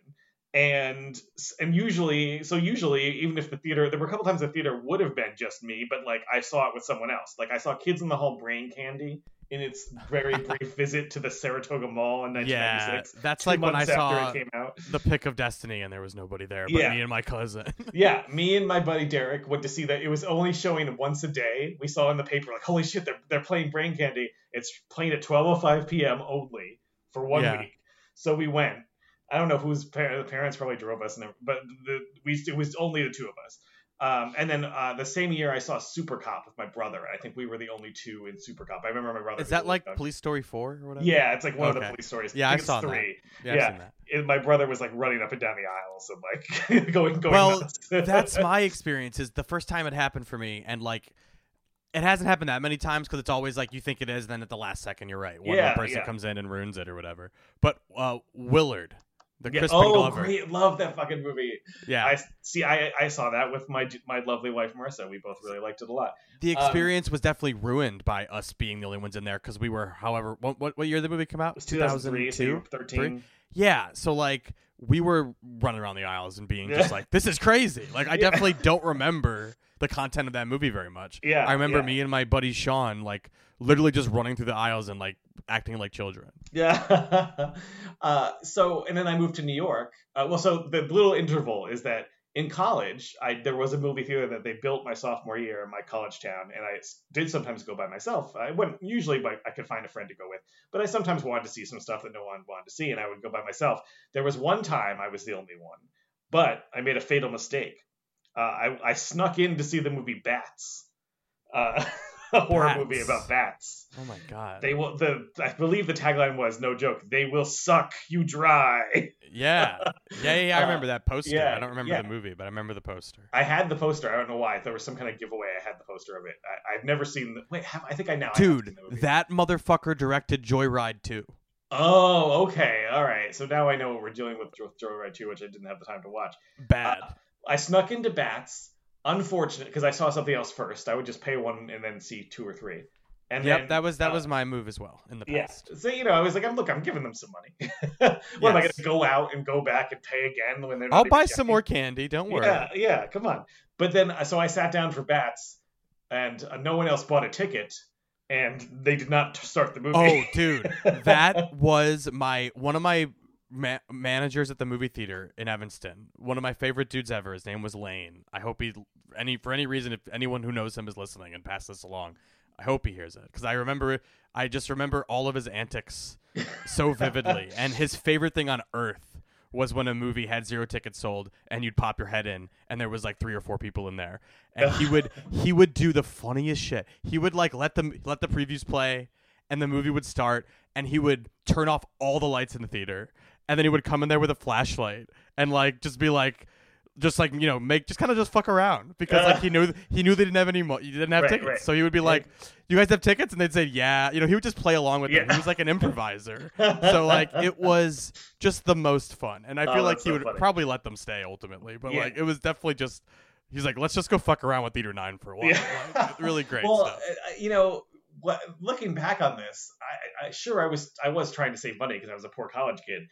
And and usually, so usually, even if the theater, there were a couple times the theater would have been just me, but like I saw it with someone else. Like I saw Kids in the Hall Brain Candy in its very brief visit to the Saratoga Mall in Yeah. 1996. That's like when I saw it came out. the pick of destiny and there was nobody there but Yeah. me and my cousin. Yeah, me and my buddy Derek went to see that. It was only showing once a day. We saw in the paper like, holy shit, they're they're playing Brain Candy. It's playing at 12:05 p.m. only for one Yeah. week. So we went. I don't know whose par- the parents probably drove us, and but the, we it was only the two of us. Um, and then uh, the same year, I saw Super Cop with my brother. I think we were the only two in Super Cop. I remember my brother. Is that like Police Story 4 or whatever? Yeah, it's like one of the police stories. Yeah, I I think it's saw that. three. Yeah, Yeah. that. And my brother was like running up and down the aisles and like going going. Well. That's my experience is the first time it happened for me and like it hasn't happened that many times because it's always like you think it is, then at the last second you're right. One Yeah, more person yeah. comes in and ruins it or whatever. But uh, Willard, the Yeah, Crispin oh, Glover, great! Love that fucking movie. yeah, I see. I I saw that with my my lovely wife Marissa. We both really liked it a lot. the um, experience was definitely ruined by us being the only ones in there because we were, however, what, what year did the movie come out? It was 2003, so you were 13. Yeah, so like we were running around the aisles and being Yeah. just like, "This is crazy!" Like, I Yeah. definitely don't remember the content of that movie very much. Yeah, I remember yeah. me and my buddy Sean like literally just running through the aisles and like acting like children. Yeah. uh, so, and then I moved to New York. Uh, well, so the little interval is that in college, I there was a movie theater that they built my sophomore year in my college town, and I did sometimes go by myself. I wouldn't usually, but I could find a friend to go with. But I sometimes wanted to see some stuff that no one wanted to see, and I would go by myself. There was one time I was the only one, but I made a fatal mistake. Uh, I, I snuck in to see the movie Bats, uh, a horror Bats. movie about bats. Oh my god. They will. The I believe the tagline was no joke. They will suck you dry. yeah. yeah, yeah, yeah. I Uh, remember that poster. yeah, I don't remember yeah. the movie, but I remember the poster. I had the poster. I don't know why. There was some kind of giveaway. I had the poster of it. I, I've never seen. The, wait, have, I think I now. I have Dude, movie. that motherfucker directed Joyride too. Oh, okay. All right. So now I know what we're dealing with with Joyride 2, which I didn't have the time to watch. Bad. Uh, I snuck into Bats. Unfortunate, because I saw something else first. I would just pay one and then see two or three. And yep, then, that was that uh, was my move as well in the Yeah. past. So you know, I was like, I'm look, I'm giving them some money. what am I going to go out and go back and pay again when they're? Not I'll buy some more candy. Don't worry. Yeah, yeah, come on. But then, so I sat down for bats, and uh, no one else bought a ticket, and they did not start the movie. Oh, dude, that was my one of my ma- managers at the movie theater in Evanston. One of my favorite dudes ever. His name was Lane. I hope he any for any reason if anyone who knows him is listening and pass this along. I hope he hears it because I remember I just remember all of his antics so vividly, and his favorite thing on earth was when a movie had zero tickets sold and you'd pop your head in and there was like three or four people in there and he would he would do the funniest shit he would like let them let the previews play and the movie would start and he would turn off all the lights in the theater and then he would come in there with a flashlight and like just be like just like you know make just kind of just fuck around because like he knew he knew they didn't have any mo- you didn't have Right, tickets. right. so he would be like you guys have tickets? And they'd say yeah. You know he would just play along with them. He was like an improviser. So like it was just the most fun. And i Oh, feel like he so would funny. probably let them stay ultimately but Yeah. like it was definitely just he's like let's just go fuck around with theater 9 for a while. Yeah. Like, really great well, stuff. uh, you know, what, looking back on this, I, I sure I was I was trying to save money because I was a poor college kid,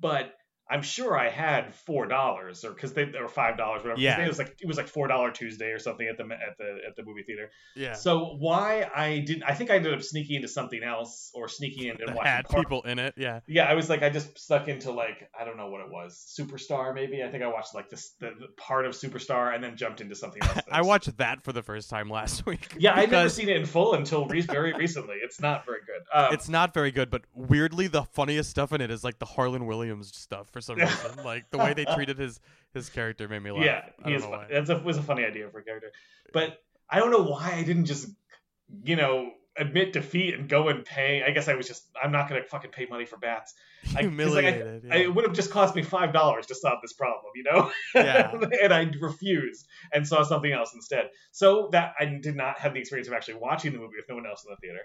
but I'm sure I had four dollars or because they or five dollars whatever. Yeah. it was like it was like four dollar Tuesday or something at the at the at the movie theater. yeah So why I didn't? I think I ended up sneaking into something else or sneaking in and watching had part- people in it yeah Yeah, I was like, I just stuck into like, I don't know what it was, Superstar maybe. I think I watched like this the, the part of Superstar and then jumped into something else. i watched that for the first time last week Yeah, I'd never seen it in full until re- very recently. It's not very good. Um, it's not very good, but weirdly, the funniest stuff in it is like the Harland Williams stuff for some reason. like the way they treated his his character made me laugh. yeah, I he don't is know fun. why. That's a, was a funny idea for a character, but I don't know why I didn't just, you know, admit defeat and go and pay. I guess I was just, I'm not gonna fucking pay money for bats. I- 'cause, like, I- Humiliated. I- yeah. It would have just cost me five dollars to solve this problem, you know. Yeah. and I refused and saw something else instead. So that I did not have the experience of actually watching the movie with no one else in the theater.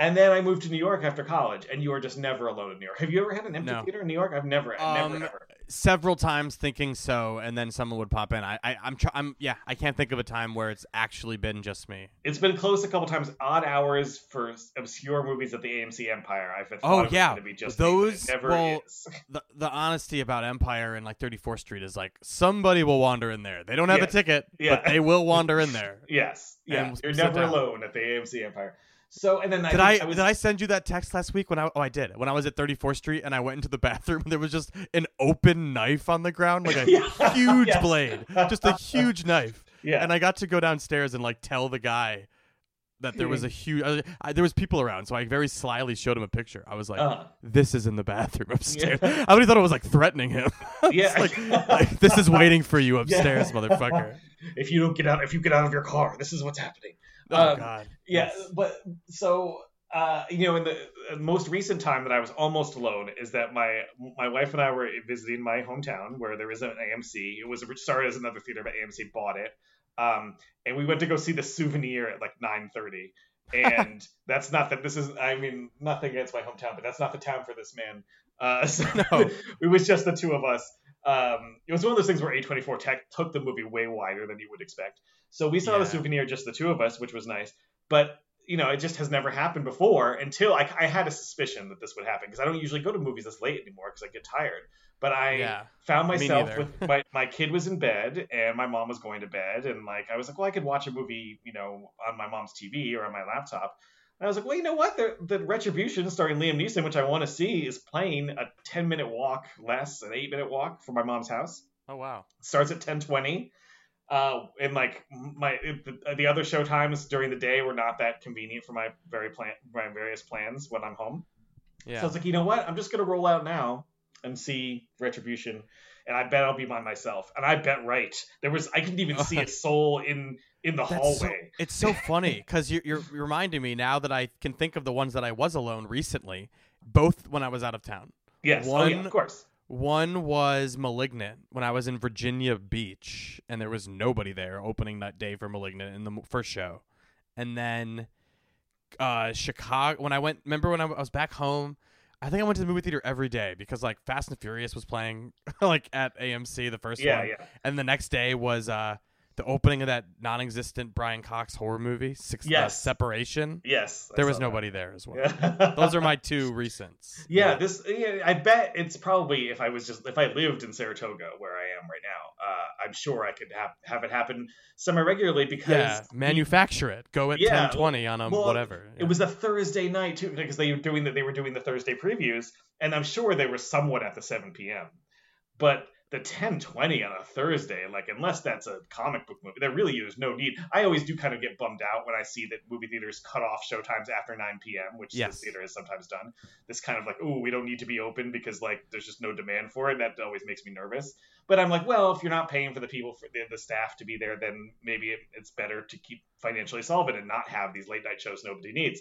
And then I moved to New York after college, and you are just never alone in New York. Have you ever had an empty No. theater in New York? I've never, Um, never, ever. Several times thinking so, and then someone would pop in. I, I I'm, try- I'm, yeah, I can't think of a time where it's actually been just me. It's been close a couple times. Odd hours for obscure movies at the AMC Empire. I've thought Oh, yeah. to be just Those- never well, is. The the honesty about Empire and like 34th Street is like somebody will wander in there. They don't have Yes. a ticket, Yeah. but they will wander in there. Yes, yeah. And You're never down. alone at the AMC Empire. So, and then I Did I, I was, did I send you that text last week when I oh I did when I was at 34th Street and I went into the bathroom and there was just an open knife on the ground like a Yeah. huge blade just a huge knife Yeah. and I got to go downstairs and like tell the guy that there was a huge I, I, there was people around so I very slyly showed him a picture I was like Uh, this is in the bathroom upstairs Yeah. I really thought it was like threatening him Yeah. like, like, this is waiting for you upstairs Yeah. motherfucker if you don't get out, if you get out of your car, this is what's happening. Oh Um, god Yeah, Yes. but so uh, you know, in the uh, most recent time that I was almost alone is that my my wife and I were visiting my hometown where there is an AMC. It was started as another theater, but AMC bought it. Um, and we went to go see the Souvenir at like 9:30. And that's not that this is. I mean, nothing against my hometown, but that's not the town for this man. Uh, so No. it was just the two of us. Um, it was one of those things where A24 Tech took the movie way wider than you would expect. So we saw the souvenir, just the two of us, which was nice. But you know, it just has never happened before until I, I had a suspicion that this would happen because I don't usually go to movies this late anymore because I get tired. But I Yeah. found myself with my my kid was in bed and my mom was going to bed and like I was like, well, I could watch a movie, you know, on my mom's TV or on my laptop. And I was like, well, you know what? The, the Retribution starring Liam Neeson, which I want to see, is playing a 10 minute walk less, an eight minute walk from my mom's house. Oh wow. starts at 10:20. Uh, and like my the, the other show times during the day were not that convenient for my very plan my various plans when I'm home. Yeah. So I was like, you know what? I'm just gonna roll out now and see Retribution, and I bet I'll be by myself. And I bet right. There was I couldn't even see a soul in in the That's so, hallway. it's so funny because you're, you're you're reminding me now that I can think of the ones that I was alone recently, both when I was out of town. yes, oh yeah, one- of course. One was Malignant when I was in Virginia Beach, and there was nobody there opening that day for Malignant in the first show, and then uh, Chicago when I went. Remember when I, w- I was back home? I think I went to the movie theater every day because like Fast and Furious was playing like at AMC the first Yeah, one, yeah. and the next day was uh the opening of that non-existent Brian Cox horror movie, Six uh, Yes. Separation. Yes. I There was saw that. nobody there as well. Yeah. Those are my two recents. Yeah, this. Yeah, I bet it's probably if I was just if I lived in Saratoga where I am right now, uh, I'm sure I could have have it happen semi regularly because Yeah, manufacture it. Go at Yeah, ten twenty on a well, whatever. it was a Thursday night too because they were doing that they were doing the Thursday previews, and I'm sure they were somewhat at the 7 p.m. But the 10:20 on a Thursday, like unless that's a comic book movie, there really is no need. I always do kind of get bummed out when I see that movie theaters cut off showtimes after 9 p.m., which Yes. this theater has sometimes done. This kind of like, oh, we don't need to be open because like there's just no demand for it. That always makes me nervous. But I'm like, well, if you're not paying for the people for the, the staff to be there, then maybe it, it's better to keep financially solvent and not have these late night shows nobody needs.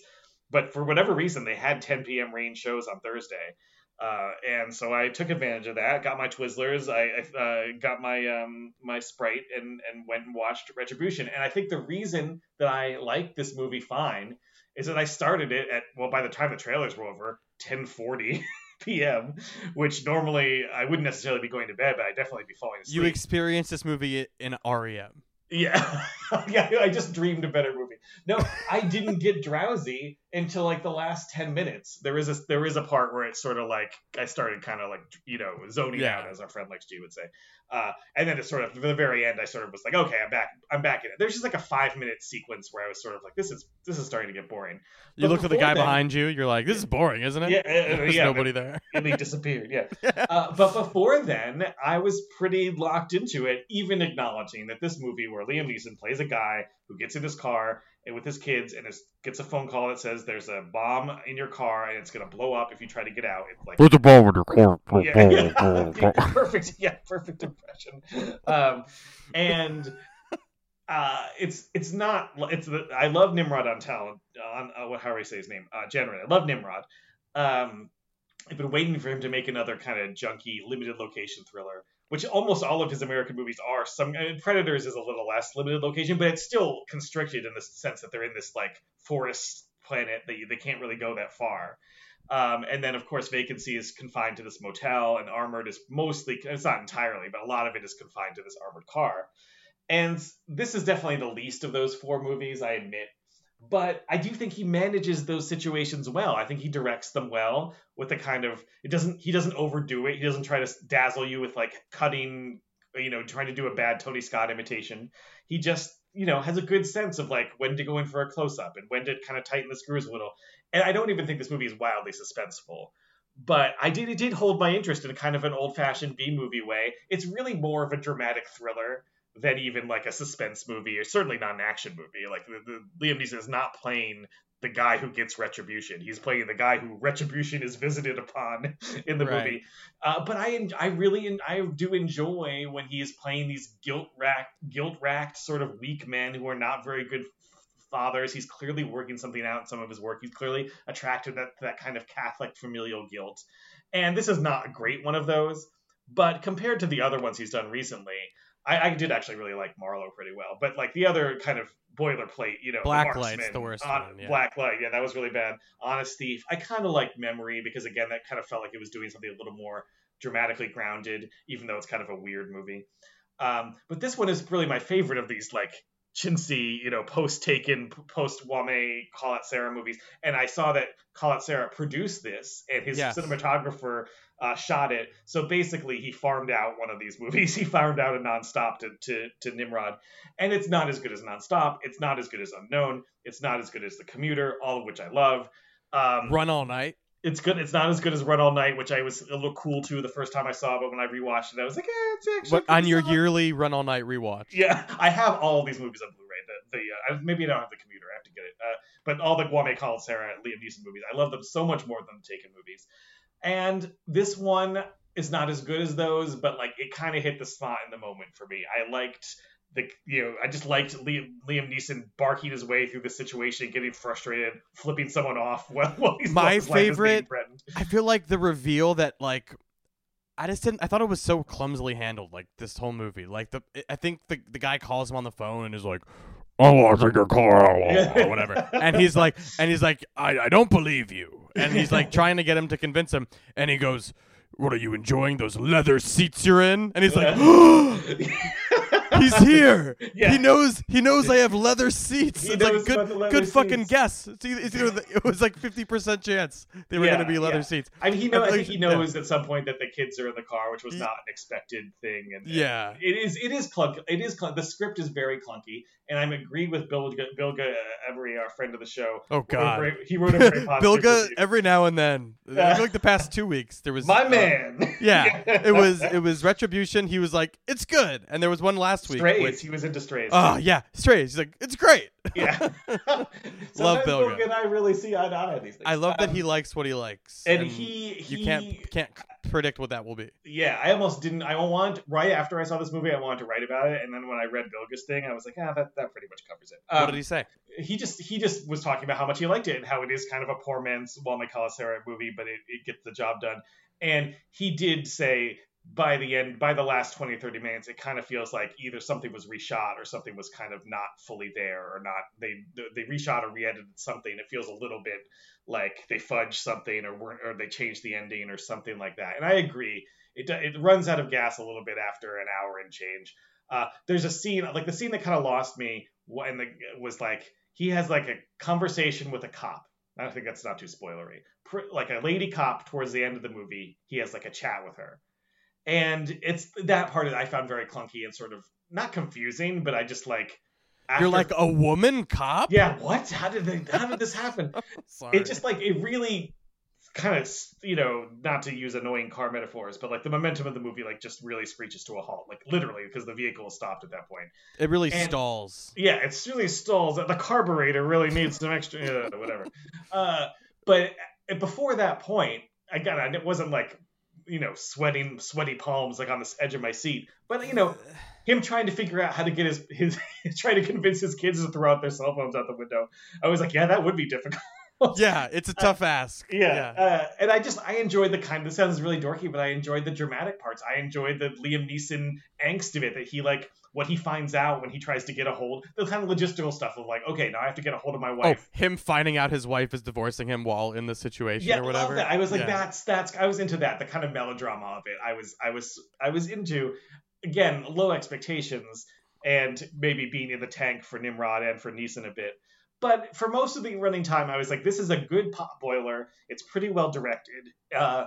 But for whatever reason, they had 10 p.m. range shows on Thursday. Uh, and so I took advantage of that. Got my Twizzlers. I, I uh, got my um, my Sprite and and went and watched Retribution. And I think the reason that I like this movie fine is that I started it at well by the time the trailers were over, 10:40 p.m. Which normally I wouldn't necessarily be going to bed, but I'd definitely be falling asleep. you experienced this movie in REM. Yeah. I just dreamed a better movie. No, I didn't get drowsy until like the last ten minutes. There is a there is a part where it's sort of like I started kind of like you know zoning Yeah. out, as our friend Lex G would say. Uh, and then it's sort of for the very end, I sort of was like, okay, I'm back. I'm back in it. There's just like a five minute sequence where I was sort of like, this is this is starting to get boring. You But looked at the guy then- behind you. You're like, this is boring, isn't it? Yeah, uh, uh, There's yeah, nobody there. and he disappeared. Yeah. Uh, but before then, I was pretty locked into it, even acknowledging that this movie where Liam Neeson plays a guy who gets in his car and with his kids and is, gets a phone call that says there's a bomb in your car and it's gonna blow up if you try to get out. It's like Put the bomb in your car. yeah, yeah. perfect. Yeah, perfect impression. Um, and uh, it's it's not it's the, I love Nimrod Antal on uh, what how do I say his name? Uh, generally, I love Nimrod. Um, I've been waiting for him to make another kind of junky limited location thriller, which almost all of his American movies are. Some I mean, Predators is a little less limited location, but it's still constricted in the sense that they're in this like forest planet that you, they can't really go that far. Um, and then, of course, Vacancy is confined to this motel, and Armored is mostly, it's not entirely, but a lot of it is confined to this armored car. And this is definitely the least of those four movies, I admit. But I do think he manages those situations well. I think he directs them well with the kind of it doesn't he doesn't overdo it. He doesn't try to dazzle you with like cutting, you know, trying to do a bad Tony Scott imitation. He just you know has a good sense of like when to go in for a close up and when to kind of tighten the screws a little. And I don't even think this movie is wildly suspenseful but I did it did hold my interest in kind of an old fashioned B movie way. It's really more of a dramatic thriller than even like a suspense movie, or certainly not an action movie. Like the, the, Liam Neeson is not playing the guy who gets retribution. He's playing the guy who retribution is visited upon in the Right. movie. Uh, but I I really I do enjoy when he is playing these guilt racked guilt racked sort of weak men who are not very good fathers. He's clearly working something out in some of his work. He's clearly attracted that, that kind of Catholic familial guilt. And this is not a great one of those, but compared to the other ones he's done recently, I, I did actually really like Marlowe pretty well. But like the other kind of boilerplate, you know, Black Marksman, Light's the worst Hon- one, yeah. Black Light, yeah, that was really bad. Honest Thief, I kind of like Memory because again, that kind of felt like it was doing something a little more dramatically grounded, even though it's kind of a weird movie. Um, but this one is really my favorite of these like chintzy, you know, post taken, post Wame Call It Sarah movies. And I saw that Collet-Serra produced this, and his Yes. cinematographer uh, shot it. So basically, he farmed out one of these movies. He farmed out a nonstop to, to to Nimrod, and it's not as good as nonstop. It's not as good as Unknown. It's not as good as The Commuter, all of which I love. Um, Run all night. It's good. It's not as good as Run All Night, which I was a little cool to the first time I saw, it, but when I rewatched it, I was like, eh, it's actually What on your solid. yearly Run all night rewatch? Yeah, I have all these movies on Blu-ray. The, the uh, maybe I don't have the commuter. I have to get it. Uh, but all the Jaume Sarah Liam Neeson movies, I love them so much more than the Taken movies. And this one is not as good as those, but like it kind of hit the spot in the moment for me. I liked the you know I just liked Liam, Liam Neeson barking his way through the situation, getting frustrated, flipping someone off while, while he's My while life is being favorite. I feel like the reveal that like I just didn't I thought it was so clumsily handled like this whole movie. Like the I think the the guy calls him on the phone and is like Oh, I think your car, or whatever. And he's like, and he's like, I, I don't believe you. And he's like trying to get him to convince him. And he goes, What are you enjoying? Those leather seats you're in? And he's like, He's here. Yeah. He knows. He knows I have leather seats. He it's like knows good, good fucking seats. guess. It's either, it's either the, it was like fifty percent chance they were Yeah, going to be leather yeah. seats. I mean, he know. I think he knows at some point that the kids are in the car, which was not an expected thing. And and Yeah. it is. It is clunk. It is clunk. The script is very clunky, and I'm agreed with Bill Bilge uh, Ebiri, our friend of the show. Oh God. very- he wrote a very positive Bilge. review. Every now and then, feel like the past two weeks, there was My uh, man. yeah, it was it was retribution. He was like, "It's good," and there was one last week. Strays. with- he was into strays. Oh yeah, strays. He's like, "It's great." yeah. Love Bilge. Bilge and I really see eye to eye on these things. I love that Um, he likes what he likes, and he, you can't can't predict what that will be. yeah, I almost didn't. I want right after I saw this movie, I wanted to write about it, and then when I read Bilge's thing, I was like, ah, that, that pretty much covers it. what Um, did he say? he just he just was talking about how much he liked it and how it is kind of a poor man's Jaume Collet-Serra movie, but it, it gets the job done. And he did say by the end, by the last 20 or 30 minutes, it kind of feels like either something was reshot or something was kind of not fully there or not they they reshot or re-edited something. It feels a little bit like they fudged something or weren't or they changed the ending or something like that. And I agree. It, it runs out of gas a little bit after an hour and change. Uh, there's a scene like the scene that kind of lost me when the was like he has like a conversation with a cop. I think that's not too spoilery. Like a lady cop towards the end of the movie, he has like a chat with her, and it's that part that I found very clunky and sort of not confusing, but I just like. You're like a woman cop. yeah, what? How did they? How did this happen? It just like it really kind of you know not to use annoying car metaphors but like the momentum of the movie like just really screeches to a halt like literally because the vehicle is stopped at that point it really and- stalls. yeah it's really stalls the carburetor really needs some extra whatever uh but before that point again it wasn't like you know sweating sweaty palms like on the edge of my seat. But you know him trying to figure out how to get his his trying to convince his kids to throw out their cell phones out the window i was like yeah that would be difficult Yeah, it's a tough ask. yeah, Uh, and I just I enjoyed the kind. This sounds really dorky, but I enjoyed the dramatic parts. I enjoyed the Liam Neeson angst of it. That he like what he finds out when he tries to get a hold. The kind of logistical stuff of like, okay, now I have to get a hold of my wife Oh, wife. him finding out his wife is divorcing him while in the situation yeah, or whatever. I was like, Yeah. that's that's. I was into that. The kind of melodrama of it. I was I was I was into. Again, low expectations and maybe being in the tank for Nimrod and for Neeson a bit. But for most of the running time, I was like, this is a good pot boiler. It's pretty well directed. Uh,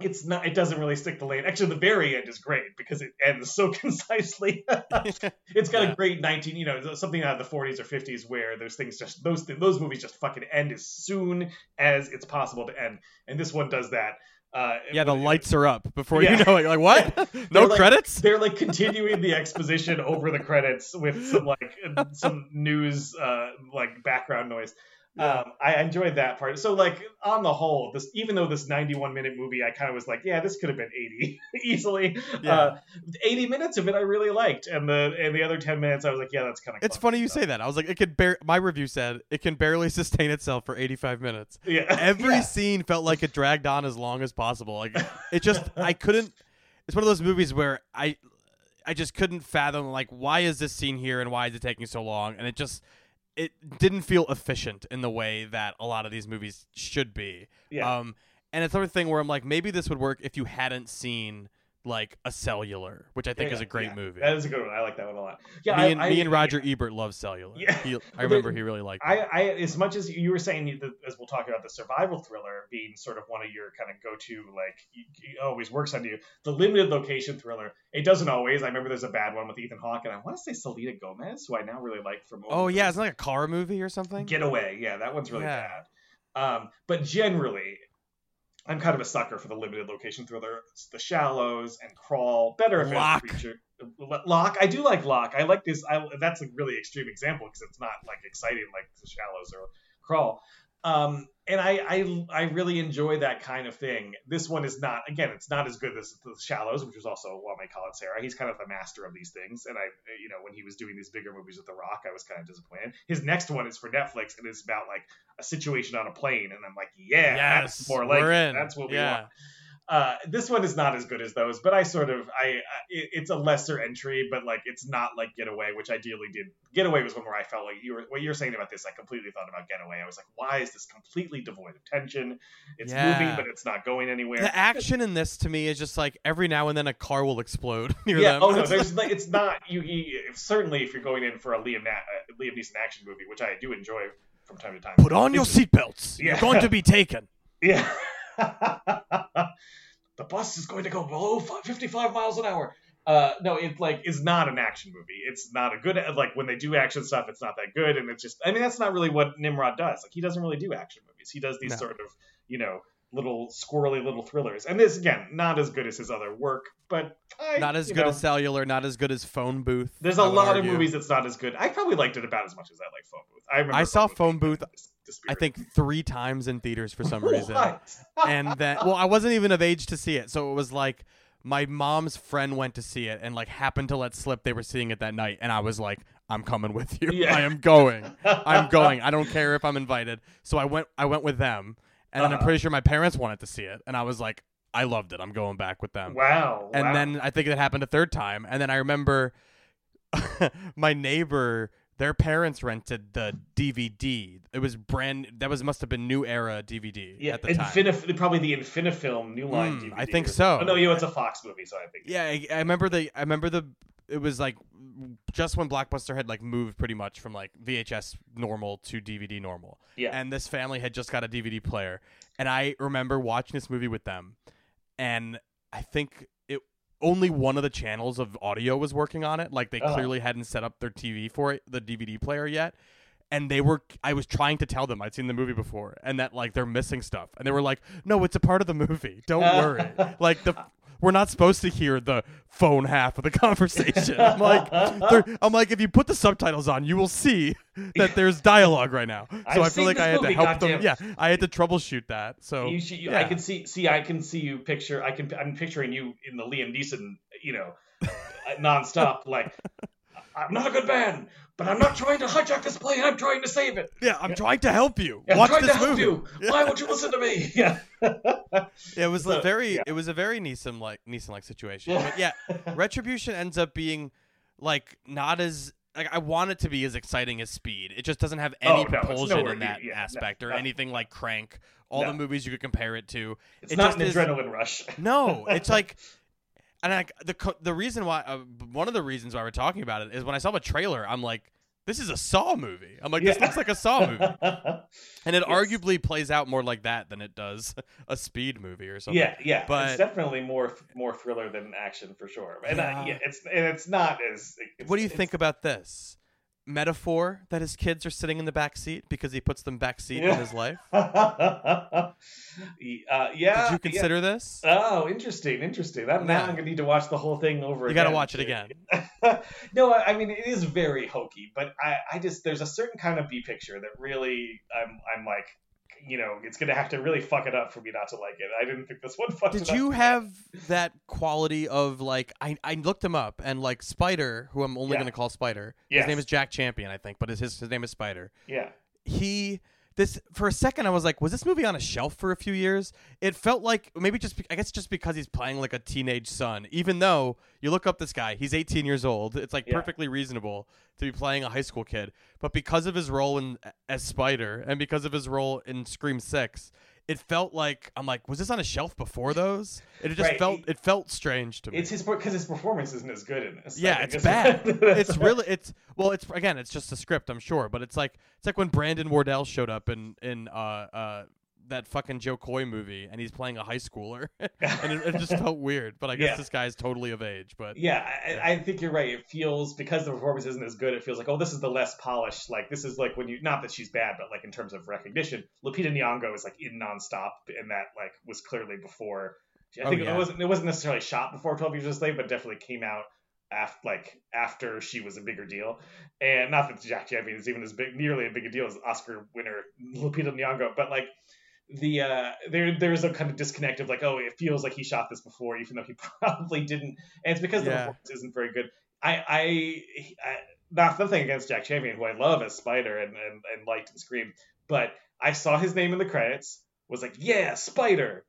it's not. It doesn't really stick the lane. Actually, the very end is great because it ends so concisely. it's got Yeah. a great 19, you know, something out of the 40s or 50s where those things just those those movies just fucking end as soon as it's possible to end, and this one does that. Uh, yeah, the lights are up before Yeah. you know it. You're like, what? no They're like- credits? They're like continuing the exposition over the credits with some like some news uh like background noise. Um, I enjoyed that part. So like on the whole, this even though this 91 minute movie, I kind of was like, yeah, this could have been 80 easily. Yeah. Uh, 80 minutes of it I really liked, and the and the other 10 minutes I was like, yeah, that's kind of. It's funny you say that. I was like, it could bear. My review said it can barely sustain itself for 85 minutes. Yeah. Every Yeah. scene felt like it dragged on as long as possible. Like it just, I couldn't. It's one of those movies where I, I just couldn't fathom like why is this scene here and why is it taking so long? And it just, it didn't feel efficient in the way that a lot of these movies should be. Yeah. Um, and it's another thing where I'm like, maybe this would work if you hadn't seen like a Cellular, which I think Yeah, is a great yeah. movie. That is a good one. I like that one a lot. Yeah, me, and, I, me and Roger Ebert love Cellular. Yeah. He, I remember he really liked I, it. I, as much as you were saying, as we'll talk about the survival thriller being sort of one of your kind of go-to, like always works on you. The limited location thriller, it doesn't always. I remember there's a bad one with Ethan Hawke, and I want to say Selena Gomez, who I now really like from. Oh yeah, it's like a car movie or something. Getaway. Yeah, that one's really Yeah. bad. Um, but generally, I'm kind of a sucker for the limited location thriller. The Shallows and Crawl. Better if Lock. it's a creature. Lock. I do like Lock. I like this. I, that's a really extreme example because it's not like exciting like The Shallows or Crawl. Um, and I, I I really enjoy that kind of thing. This one is not. Again, it's not as good as The Shallows, which was also Jaume Collet-Serra. He's kind of the master of these things. And I, you know, when he was doing these bigger movies with The Rock, I was kind of disappointed. His next one is for Netflix and it's about like a situation on a plane, and I'm like, yeah, yes, that's more like we're in. That's what we yeah. want. Uh, this one is not as good as those, but I sort of I, I it's a lesser entry, but like it's not like Getaway, which ideally did. Getaway was one where I felt like you were what you're saying about this. I completely thought about Getaway. I was like, why is this completely devoid of tension? It's Yeah. moving, but it's not going anywhere. The action in this to me is just like every now and then a car will explode near yeah. them. Oh no, there's like, it's not you, you. Certainly, if you're going in for a Liam Na- uh, Liam Neeson action movie, which I do enjoy from time to time. Put on your seatbelts. Yeah. You're going to be taken. Yeah. the bus is going to go below 55 miles an hour. Uh, no, it like is not an action movie. It's not a good like when they do action stuff, it's not that good, and it's just I mean that's not really what Nimrod does. Like he doesn't really do action movies. He does these No. sort of you know little squirrely little thrillers, and this again not as good as his other work, but I, Not as good know, as Cellular. Not as good as Phone Booth. There's a lot argue. of movies that's not as good. I probably liked it about as much as I like Phone Booth. I remember I saw Phone Booth, dis- I think three times in theaters for some reason. And then well i wasn't even of age to see it so it was like my mom's friend went to see it and like happened to let slip they were seeing it that night and i was like i'm coming with you Yeah. i am going i'm going i don't care if i'm invited so i went i went with them and then i'm Uh-huh. pretty sure my parents wanted to see it and i was like i loved it i'm going back with them Wow. and wow. then i think it happened a third time and then i remember my neighbor their parents rented the dvd it was brand that was must have been new era dvd Yeah, at the time probably the Infinifilm New Line Mm, DVD. I think so. Oh, no, you know, it's a Fox movie, so I think. Yeah, I, I remember the. I remember the. It was like just when Blockbuster had like moved pretty much from like VHS normal to DVD normal. Yeah. And this family had just got a DVD player, and I remember watching this movie with them, and I think only one of the channels of audio was working on it. Like they Uh-huh. clearly hadn't set up their TV for it, the DVD player yet. And they were, I was trying to tell them I'd seen the movie before, and that like they're missing stuff, and they were like, "No, it's a part of the movie. Don't worry." like the we're not supposed to hear the phone half of the conversation. I'm like, I'm like, if you put the subtitles on, you will see that there's dialogue right now. So I've I feel like I had movie, to help them. Yeah, I had to troubleshoot that. So You, should- you- yeah. I can see, see, I can see you picture. I can, I'm picturing you in the Liam Neeson, you know, nonstop. Like, I'm not a good man, but I'm not trying to hijack this plane. I'm trying to save it. yeah, I'm trying to help you. I'm trying this to help movie. you. Why won't you listen to me? Yeah. It was a very, yeah. it was a very Neeson like Neeson like situation. Yeah. But yeah, Retribution ends up being like not as like I want it to be as exciting as Speed. It just doesn't have Oh, any no, propulsion in that yeah, no, aspect or no. anything like Crank. All No. the movies you could compare it to. It's It not just an is- adrenaline rush. No, it's like, and like the co- the reason why uh, one of the reasons why we're talking about it is when I saw the trailer, I'm like, this is a Saw movie. I'm like, this Yeah. looks like a Saw movie, and it Yes. arguably plays out more like that than it does a Speed movie or something. Yeah, yeah, But- it's definitely more more thriller than action for sure. And Yeah. uh, yeah, it's and it's not as. It's, What do you think about this metaphor that his kids are sitting in the back seat because he puts them back seat in his life? uh, yeah. Did you consider this? Oh, interesting, interesting. That, now I'm gonna need to watch the whole thing over You again. got to watch it again. no, I I mean it is very hokey, but I, I just there's a certain kind of B picture that really I'm I'm like, you know, it's gonna have to really fuck it up for me not to like it. I didn't think this one fucked Did it up you have that quality of like I, I looked him up and like Spider, who I'm only Yeah. gonna call Spider. Yes. His name is Jack Champion, I think, but his, his name is Spider. Yeah. He this for a second I was like, was this movie on a shelf for a few years? It felt like maybe just I guess just because he's playing like a teenage son. Even though you look up this guy, he's 18 years old. It's like Yeah. perfectly reasonable to be playing a high school kid. But because of his role in as Spider and because of his role in Scream 6, it felt like I'm like, was this on a shelf before those? It just Right. felt it felt strange to me. It's his because his performance isn't as good in this. Yeah, think it's bad. it's really it's well, it's again, it's just a script, I'm sure, but it's like it's like when Brandon Wardell showed up in in uh uh that fucking Jo Koy movie, and he's playing a high schooler, and it, it just felt weird. But I guess Yeah. this guy's totally of age. But Yeah, I, I think you're right. It feels because the performance isn't as good. It feels like oh, this is the less polished. Like this is like when you not that she's bad, but like in terms of recognition, Lupita Nyong'o is like in nonstop, and that like was clearly before. I Oh, think yeah. it wasn't it wasn't necessarily shot before Twelve Years a Slave, but definitely came out after like after she was a bigger deal. And not that Jack Champion is even as big, nearly a big a deal as Oscar winner Lupita Nyong'o, but like the uh there there's a kind of disconnect of like oh it feels like he shot this before even though he probably didn't. And it's because the Yeah. performance isn't very good. I i, I not nothing against jack champion who i love as spider and and, and liked and scream but i saw his name in the credits was like yeah spider!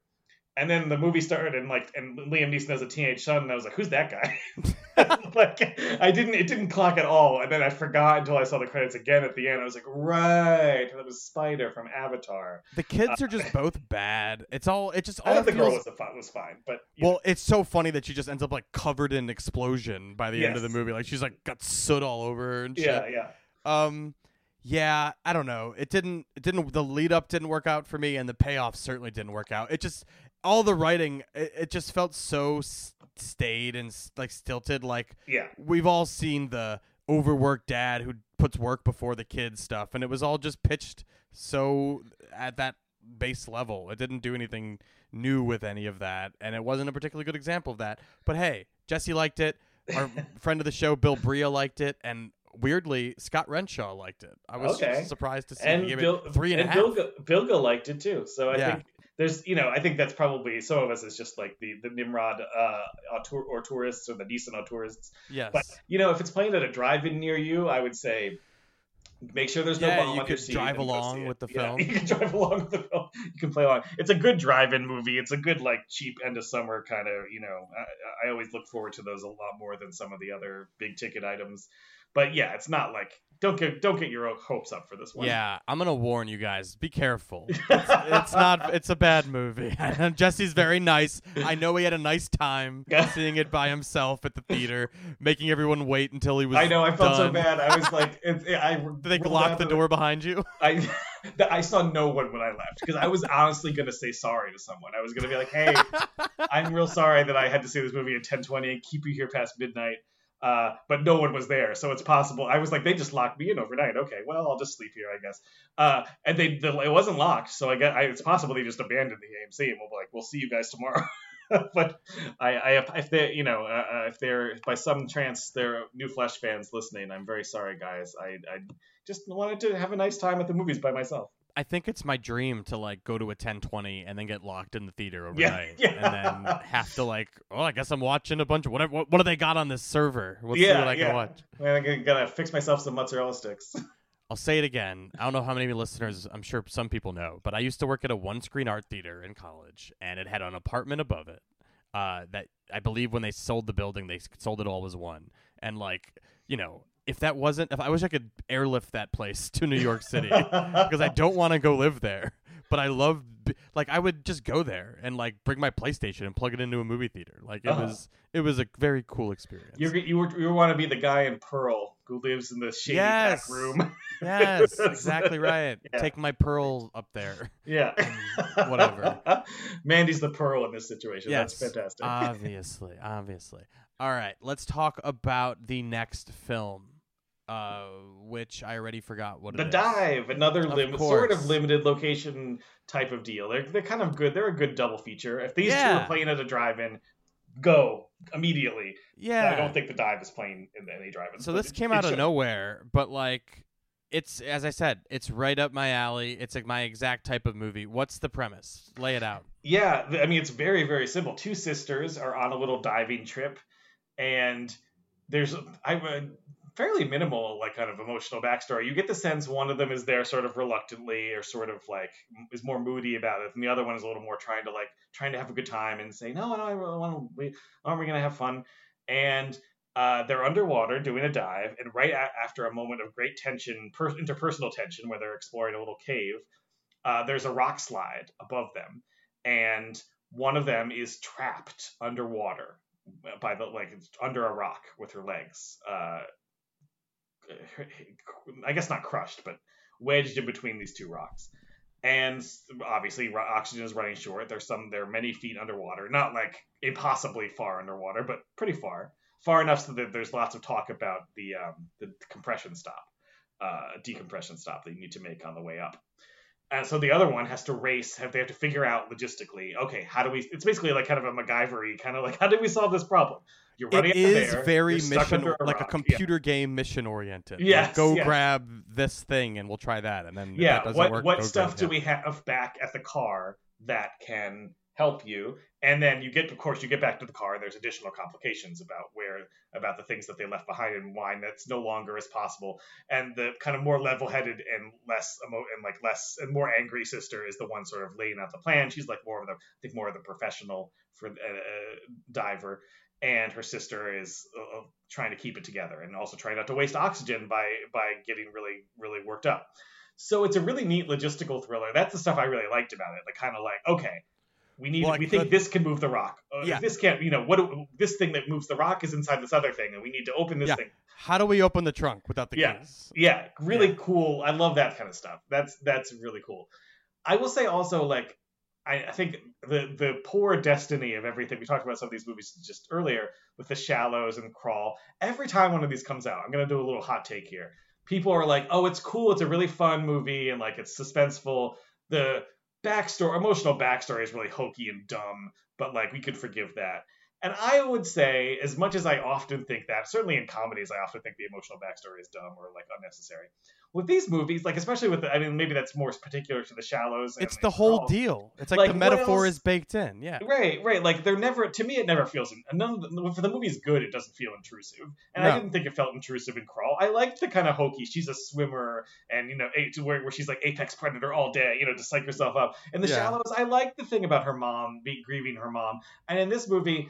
And then the movie started and like and liam neeson as a teenage son and i was like who's that guy like i didn't it didn't clock at all and then i forgot until i saw the credits again at the end i was like right that was spider from avatar the kids are just both bad. It's all it just I all thought the girl was, fun, was fine, but you know, Well, it's so funny that she just ends up like covered in explosion by the end of the movie. Like she's like got soot all over her and shit. yeah, yeah, Um, yeah, I don't know. It didn't. It didn't. The lead up didn't work out for me, and the payoff certainly didn't work out. It just all the writing. It, it just felt so s- staid and s- like stilted. Like yeah. we've all seen the overworked dad who puts work before the kids stuff, and it was all just pitched so at that base level. It didn't do anything new with any of that, and it wasn't a particularly good example of that. But hey, Jesse liked it. Our friend of the show, Bill Bria, liked it, and weirdly, Scott Renshaw liked it. I was Okay. surprised to see And Bill, it three and a half. Bilge, Bilge liked it too. So I Yeah. think there's, you know, I think that's probably some of us is just like the the Nimrod uh, auteur, or tourists or the decent tourists. yes, But you know, if it's playing at a drive-in near you, I would say make sure there's no Yeah, bomb you on your could seat drive along with the Yeah, film. You can drive along with the film. You can play along. It's a good drive-in movie. It's a good like cheap end of summer kind of. You know, I, I always look forward to those a lot more than some of the other big ticket items. But yeah, it's not like don't get don't get your hopes up for this one. Yeah, I'm gonna warn you guys. Be careful. It's, it's not. It's a bad movie. Jesse's very nice. I know he had a nice time seeing it by himself at the theater, making everyone wait until he was. I know. I felt so bad. I was like, it, it- I Did they lock the to door behind you? I I saw no one when I left because I was honestly gonna say sorry to someone. I was gonna be like, "Hey, I'm real sorry that I had to see this movie at 10:20 and keep you here past midnight." Uh, but no one was there, so it's possible. I was like, they just locked me in overnight. Okay, well, I'll just sleep here, I guess. Uh, and they, the, it wasn't locked, so I guess I, it's possible they just abandoned the AMC and we'll be like, we'll see you guys tomorrow. but I, I, if they, you know, uh, uh, if they're by some chance they're new Flesh fans listening, I'm very sorry, guys. I, I just wanted to have a nice time at the movies by myself. I think it's my dream to like go to a 1020 and then get locked in the theater overnight, yeah. and then have to like, oh, I guess I'm watching a bunch of whatever. What, what do they got on this server? See Yeah, what I yeah. can watch. Man, I'm gonna, gotta fix myself some mozzarella sticks. I'll say it again. I don't know how many listeners, I'm sure some people know, but I used to work at a one screen art theater in college, and it had an apartment above it. Uh, that I believe when they sold the building, they sold it all as one. And, like, you know, if that wasn't, if I wish I could airlift that place to New York City because I don't want to go live there, but I love, like, I would just go there and, like, bring my PlayStation and plug it into a movie theater. Like, it Uh-huh. was, it was a very cool experience. You're, you were, you want to be the guy in Pearl who lives in the shady Yes. back room. yes, exactly right. Yeah. Take my pearl up there. yeah. whatever. Mandy's the Pearl in this situation. Yes, That's fantastic. obviously, obviously. All right, let's talk about the next film, uh, which I already forgot what the it is. Dive, another Of lim- sort of limited location type of deal. They're, they're kind of good. They're a good double feature. If these two are playing at a drive-in, go immediately. Yeah. I don't think the Dive is playing in any drive-in. so this it- came out of should. nowhere, but like, it's as I said, it's right up my alley. It's like my exact type of movie. What's the premise? Lay it out. Yeah, I mean it's very very simple. Two sisters are on a little diving trip, and there's I fairly minimal like kind of emotional backstory. You get the sense one of them is there sort of reluctantly or sort of like is more moody about it, and the other one is a little more trying to like trying to have a good time and say no no I really want to we aren't we gonna have fun and. Uh, they're underwater doing a dive, and right a- after a moment of great tension, per- interpersonal tension, where they're exploring a little cave, uh, there's a rock slide above them, and one of them is trapped underwater by the like under a rock with her legs. Uh, I guess not crushed, but wedged in between these two rocks. And obviously, oxygen is running short. There's some, there are many feet underwater, not like impossibly far underwater, but pretty far, far enough so that there's lots of talk about the um, the compression stop, uh, decompression stop that you need to make on the way up. And so the other one has to race. Have they have to figure out logistically? Okay, how do we? It's basically like kind of a MacGyver kind of like how do we solve this problem? You're running It is there, very mission, under like a rock. Yeah. computer game mission oriented. Yeah, Like, go yes. grab this thing and we'll try that, and then yeah that doesn't what work, what stuff do we have back at the car that can help you and then you get of course you get back to the car and there's additional complications about where about the things that they left behind and why that's no longer as possible and the kind of more level-headed and less emo- and like less and more angry sister is the one sort of laying out the plan she's like more of the i think more of the professional for a, a diver and her sister is uh, uh, trying to keep it together and also trying not to waste oxygen by by getting really really worked up so it's a really neat logistical thriller. That's the stuff I really liked about it. Like kind of like, okay, we need Well, we think this can move the rock. Uh, Yeah. This can't, you know, what do- this thing that moves the rock is inside this other thing, and we need to open this Yeah. thing. How do we open the trunk without the Yeah. keys? Yeah, really Yeah. cool. I love that kind of stuff. That's that's really cool. I will say also like I, I think the the poor destiny of everything we talked about some of these movies just earlier with the shallows and crawl. Every time one of these comes out, I'm gonna do a little hot take here. People are like, "Oh, it's cool. It's a really fun movie, and like it's suspenseful. The backstory, emotional backstory, is really hokey and dumb, but like we could forgive that." And I would say, as much as I often think that, certainly in comedies, I often think the emotional backstory is dumb or like unnecessary. With these movies, like especially with, the, I mean, maybe that's more particular to the Shallows. It's the whole deal. It's like, Like, the metaphor is baked in. Yeah. Right, right. Like they're never. To me, it never feels. None of the, if the movie's good, it doesn't feel intrusive, and I didn't think it felt intrusive in Crawl. I liked the kind of hokey. She's a swimmer, and you know, where, where she's like apex predator all day, you know, to psych herself up. And the Yeah. Shallows, I like the thing about her mom, be, grieving her mom, and in this movie.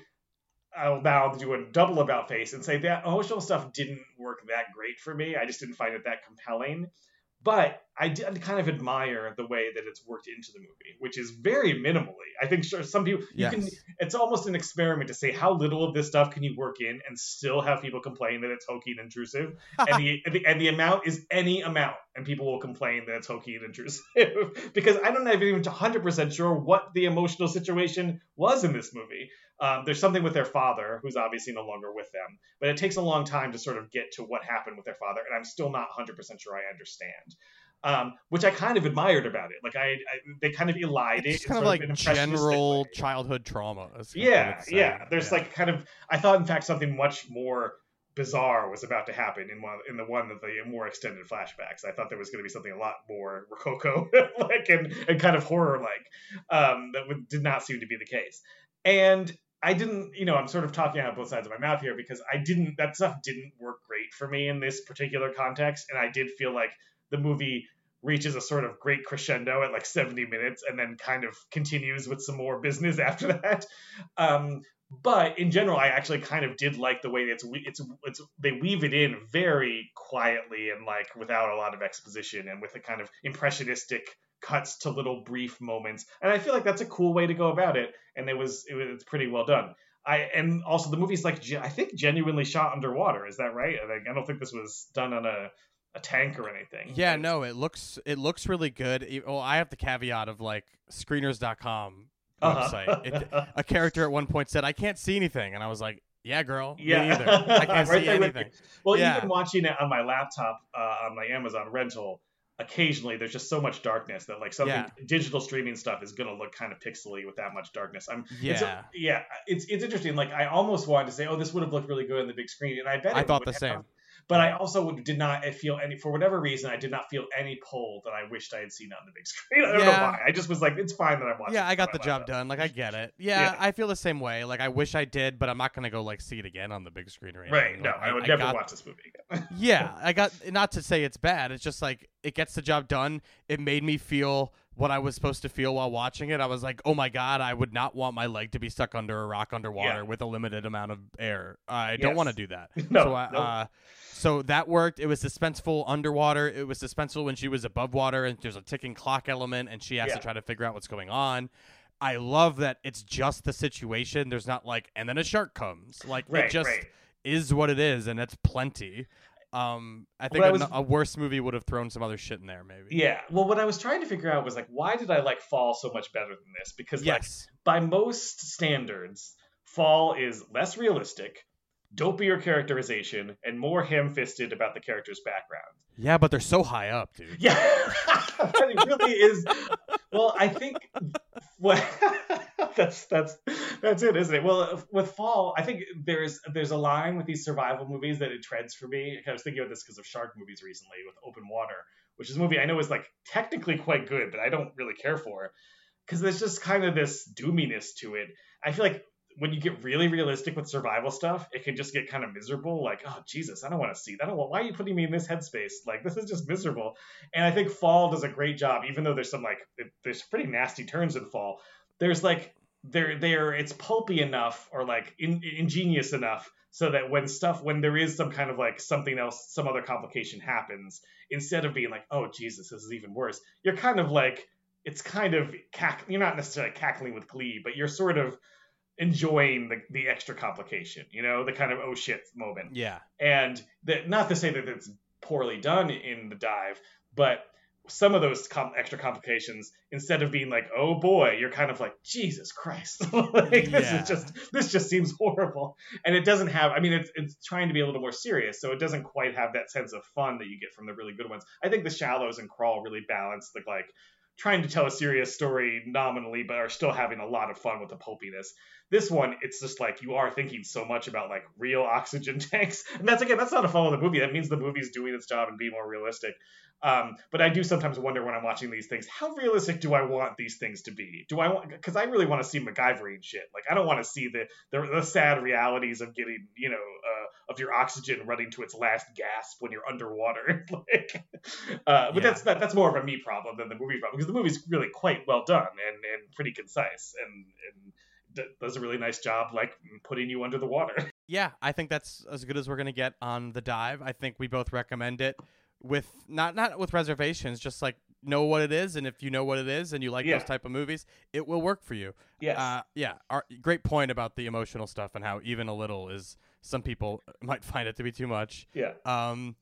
I'll now do a double about face and say that emotional stuff didn't work that great for me. I just didn't find it that compelling. But I did kind of admire the way that it's worked into the movie, which is very minimally. I think sure some people you Yes. can it's almost an experiment to say how little of this stuff can you work in and still have people complain that it's hokey and intrusive and the, and the and the amount is any amount and people will complain that it's hokey and intrusive because I don't even 100% sure what the emotional situation was in this movie um, there's something with their father who's obviously no longer with them but it takes a long time to sort of get to what happened with their father and i'm still not 100% sure i understand um, which I kind of admired about it. Like I, I they kind of elided. it. It's kind of like impressionistic general childhood trauma. Yeah, yeah. There's like kind of. I thought, in fact, something much more bizarre was about to happen in one in the one of the more extended flashbacks. I thought there was going to be something a lot more rococo like and, and kind of horror like. Um, that would, did not seem to be the case. And I didn't, you know, I'm sort of talking out both sides of my mouth here because I didn't. That stuff didn't work great for me in this particular context, and I did feel like the movie reaches a sort of great crescendo at like 70 minutes and then kind of continues with some more business after that. Um, but in general, I actually kind of did like the way it's it's it's they weave it in very quietly and like without a lot of exposition and with a kind of impressionistic cuts to little brief moments. And I feel like that's a cool way to go about it. And it was it was it's pretty well done. I and also the movie's like I think genuinely shot underwater. Is that right? Like I don't think this was done on a a tank or anything. Yeah, no, it looks it looks really good. Well, I have the caveat of like screeners.com uh-huh. website. It, a character at one point said, "I can't see anything," and I was like, "Yeah, girl, me Yeah. neither. I can't Right see anything." Well, Yeah. even watching it on my laptop uh, on my Amazon rental, occasionally there's just so much darkness that like something Yeah. digital streaming stuff is gonna look kind of pixely with that much darkness. I'm Yeah, It's a- yeah, it's it's interesting. Like I almost wanted to say, oh, this would have looked really good on the big screen, and I bet I thought the have. But I also did not feel any for whatever reason. I did not feel any pull that I wished I had seen on the big screen. I don't know why. I just was like, it's fine that I'm watching. yeah, I got the job done. Like I get it. Yeah, Yeah. I feel the same way. Like I wish I did, but I'm not gonna go like see it again on the big screen or anything. Right? No, Like, I would never got- watch this movie again. yeah, I got not to say it's bad. It's just like it gets the job done. It made me feel what I was supposed to feel while watching it. I was like, "Oh my god, I would not want my leg to be stuck under a rock underwater Yeah. with a limited amount of air. I don't want to do that." No, so, I, no. uh, so that worked. It was suspenseful underwater. It was suspenseful when she was above water, and there's a ticking clock element, and she has Yeah. to try to figure out what's going on. I love that it's just the situation. There's not like, and then a shark comes. Like Right, it just right. is what it is, and it's plenty. Um, I think I a, was- a worse movie would have thrown some other shit in there, maybe. Yeah. Well, what I was trying to figure out was like, why did I like Fall so much better than this? Because like, Yes. by most standards, Fall is less realistic, dopier characterization, and more ham-fisted about the character's background. Yeah, but they're so high up, dude. Yeah, it really is. Well, I think what that's that's that's it, isn't it? Well, with Fall, I think there's there's a line with these survival movies that it treads for me. I was thinking about this because of shark movies recently with Open Water, which is a movie I know is like technically quite good, but I don't really care for because there's just kind of this doominess to it. I feel like when you get really realistic with survival stuff, it can just get kind of miserable. Like, oh Jesus, I don't want to see that. I don't want, why are you putting me in this headspace? Like, this is just miserable. And I think Fall does a great job, even though there's some like it, there's pretty nasty turns in Fall. There's like they're they're it's pulpy enough or like in, ingenious enough so that when stuff when there is some kind of like something else some other complication happens instead of being like oh jesus this is even worse you're kind of like it's kind of cack you're not necessarily cackling with glee but you're sort of enjoying the, the extra complication you know the kind of oh shit moment. Yeah. and that not to say that it's poorly done in the dive but some of those com- extra complications instead of being like oh boy you're kind of like jesus christ. Like, this is just this just seems horrible. And it doesn't have i mean it's, it's trying to be a little more serious so it doesn't quite have that sense of fun that you get from the really good ones. I think the shallows and crawl really balance the like trying to tell a serious story nominally but are still having a lot of fun with the pulpiness. This one it's just like you are thinking so much about like real oxygen tanks. And that's again that's not a follow the movie. That means the movie's doing its job and being more realistic um, but I do sometimes wonder when I'm watching these things, how realistic do I want these things to be? Do I want because I really want to see MacGyvering shit. Like I don't want to see the, the the sad realities of getting you know uh, of your oxygen running to its last gasp when you're underwater. like, uh, but Yeah. that's that, that's more of a me problem than the movie problem because the movie's really quite well done and and pretty concise and and d- does a really nice job like putting you under the water. Yeah, I think that's as good as we're gonna get on the dive. I think we both recommend it with not not with reservations, just like know what it is, and if you know what it is and you like Yeah. those type of movies, it will work for you. yes. Uh, yeah, our, great point about the emotional stuff and how even a little is some people might find it to be too much. yeah. Um,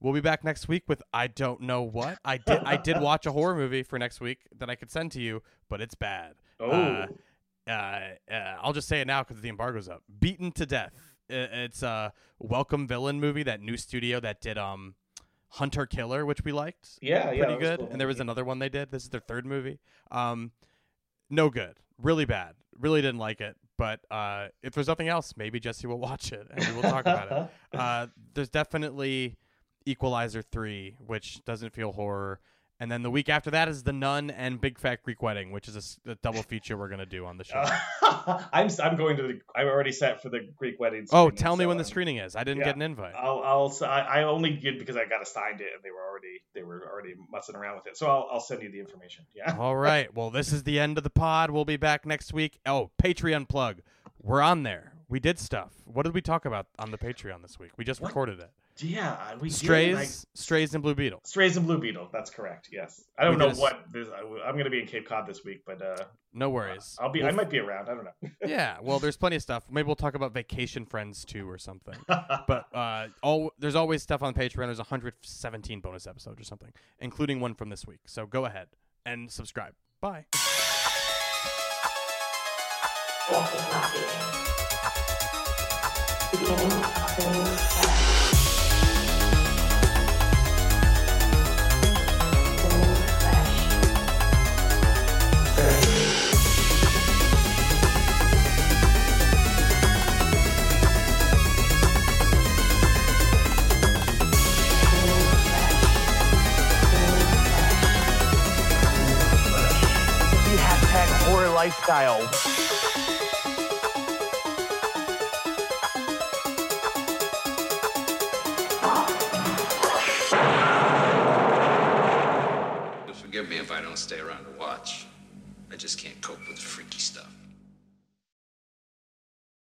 we'll be back next week with I don't know what I did. I did watch a horror movie for next week that I could send to you, but it's bad. Oh. Uh, uh, uh, I'll just say it now because the embargo's up. Beaten to Death. It's a welcome villain movie. That new studio that did um, Hunter Killer, which we liked. yeah. Yeah. pretty that good. cool. And there was another one they did. This is their third movie. Um, no good. Really bad. Really didn't like it. But uh, if there's nothing else, maybe Jesse will watch it and we will talk about it. Uh, there's definitely Equalizer 3, which doesn't feel horror. And then the week after that is The Nun and Big Fat Greek Wedding, which is a double feature we're going to do on the show. Uh, I'm I'm going to the. I'm already set for the Greek wedding. oh, tell me so when the I'm- screening is. I didn't yeah. get an invite. I'll I'll I only did because I got assigned it and they were already they were already messing around with it. So I'll I'll send you the information. Yeah. All right. Well, this is the end of the pod. We'll be back next week. Oh, Patreon plug. We're on there. We did stuff. What did we talk about on the Patreon this week? We just What? recorded it. Yeah. We Strays, like- Strays, and Blue Beetle. Strays and Blue Beetle. That's correct. Yes. I don't We know did what this. I, I'm going to be in Cape Cod this week, but uh, No worries. I'll be. We'll I might be around. I don't know. yeah. Well, there's plenty of stuff. Maybe we'll talk about Vacation Friends too or something. But uh, all there's always stuff on Patreon. There's 117 bonus episodes or something, including one from this week. So go ahead and subscribe. Bye. Death is not the end. Beginning of lifestyle.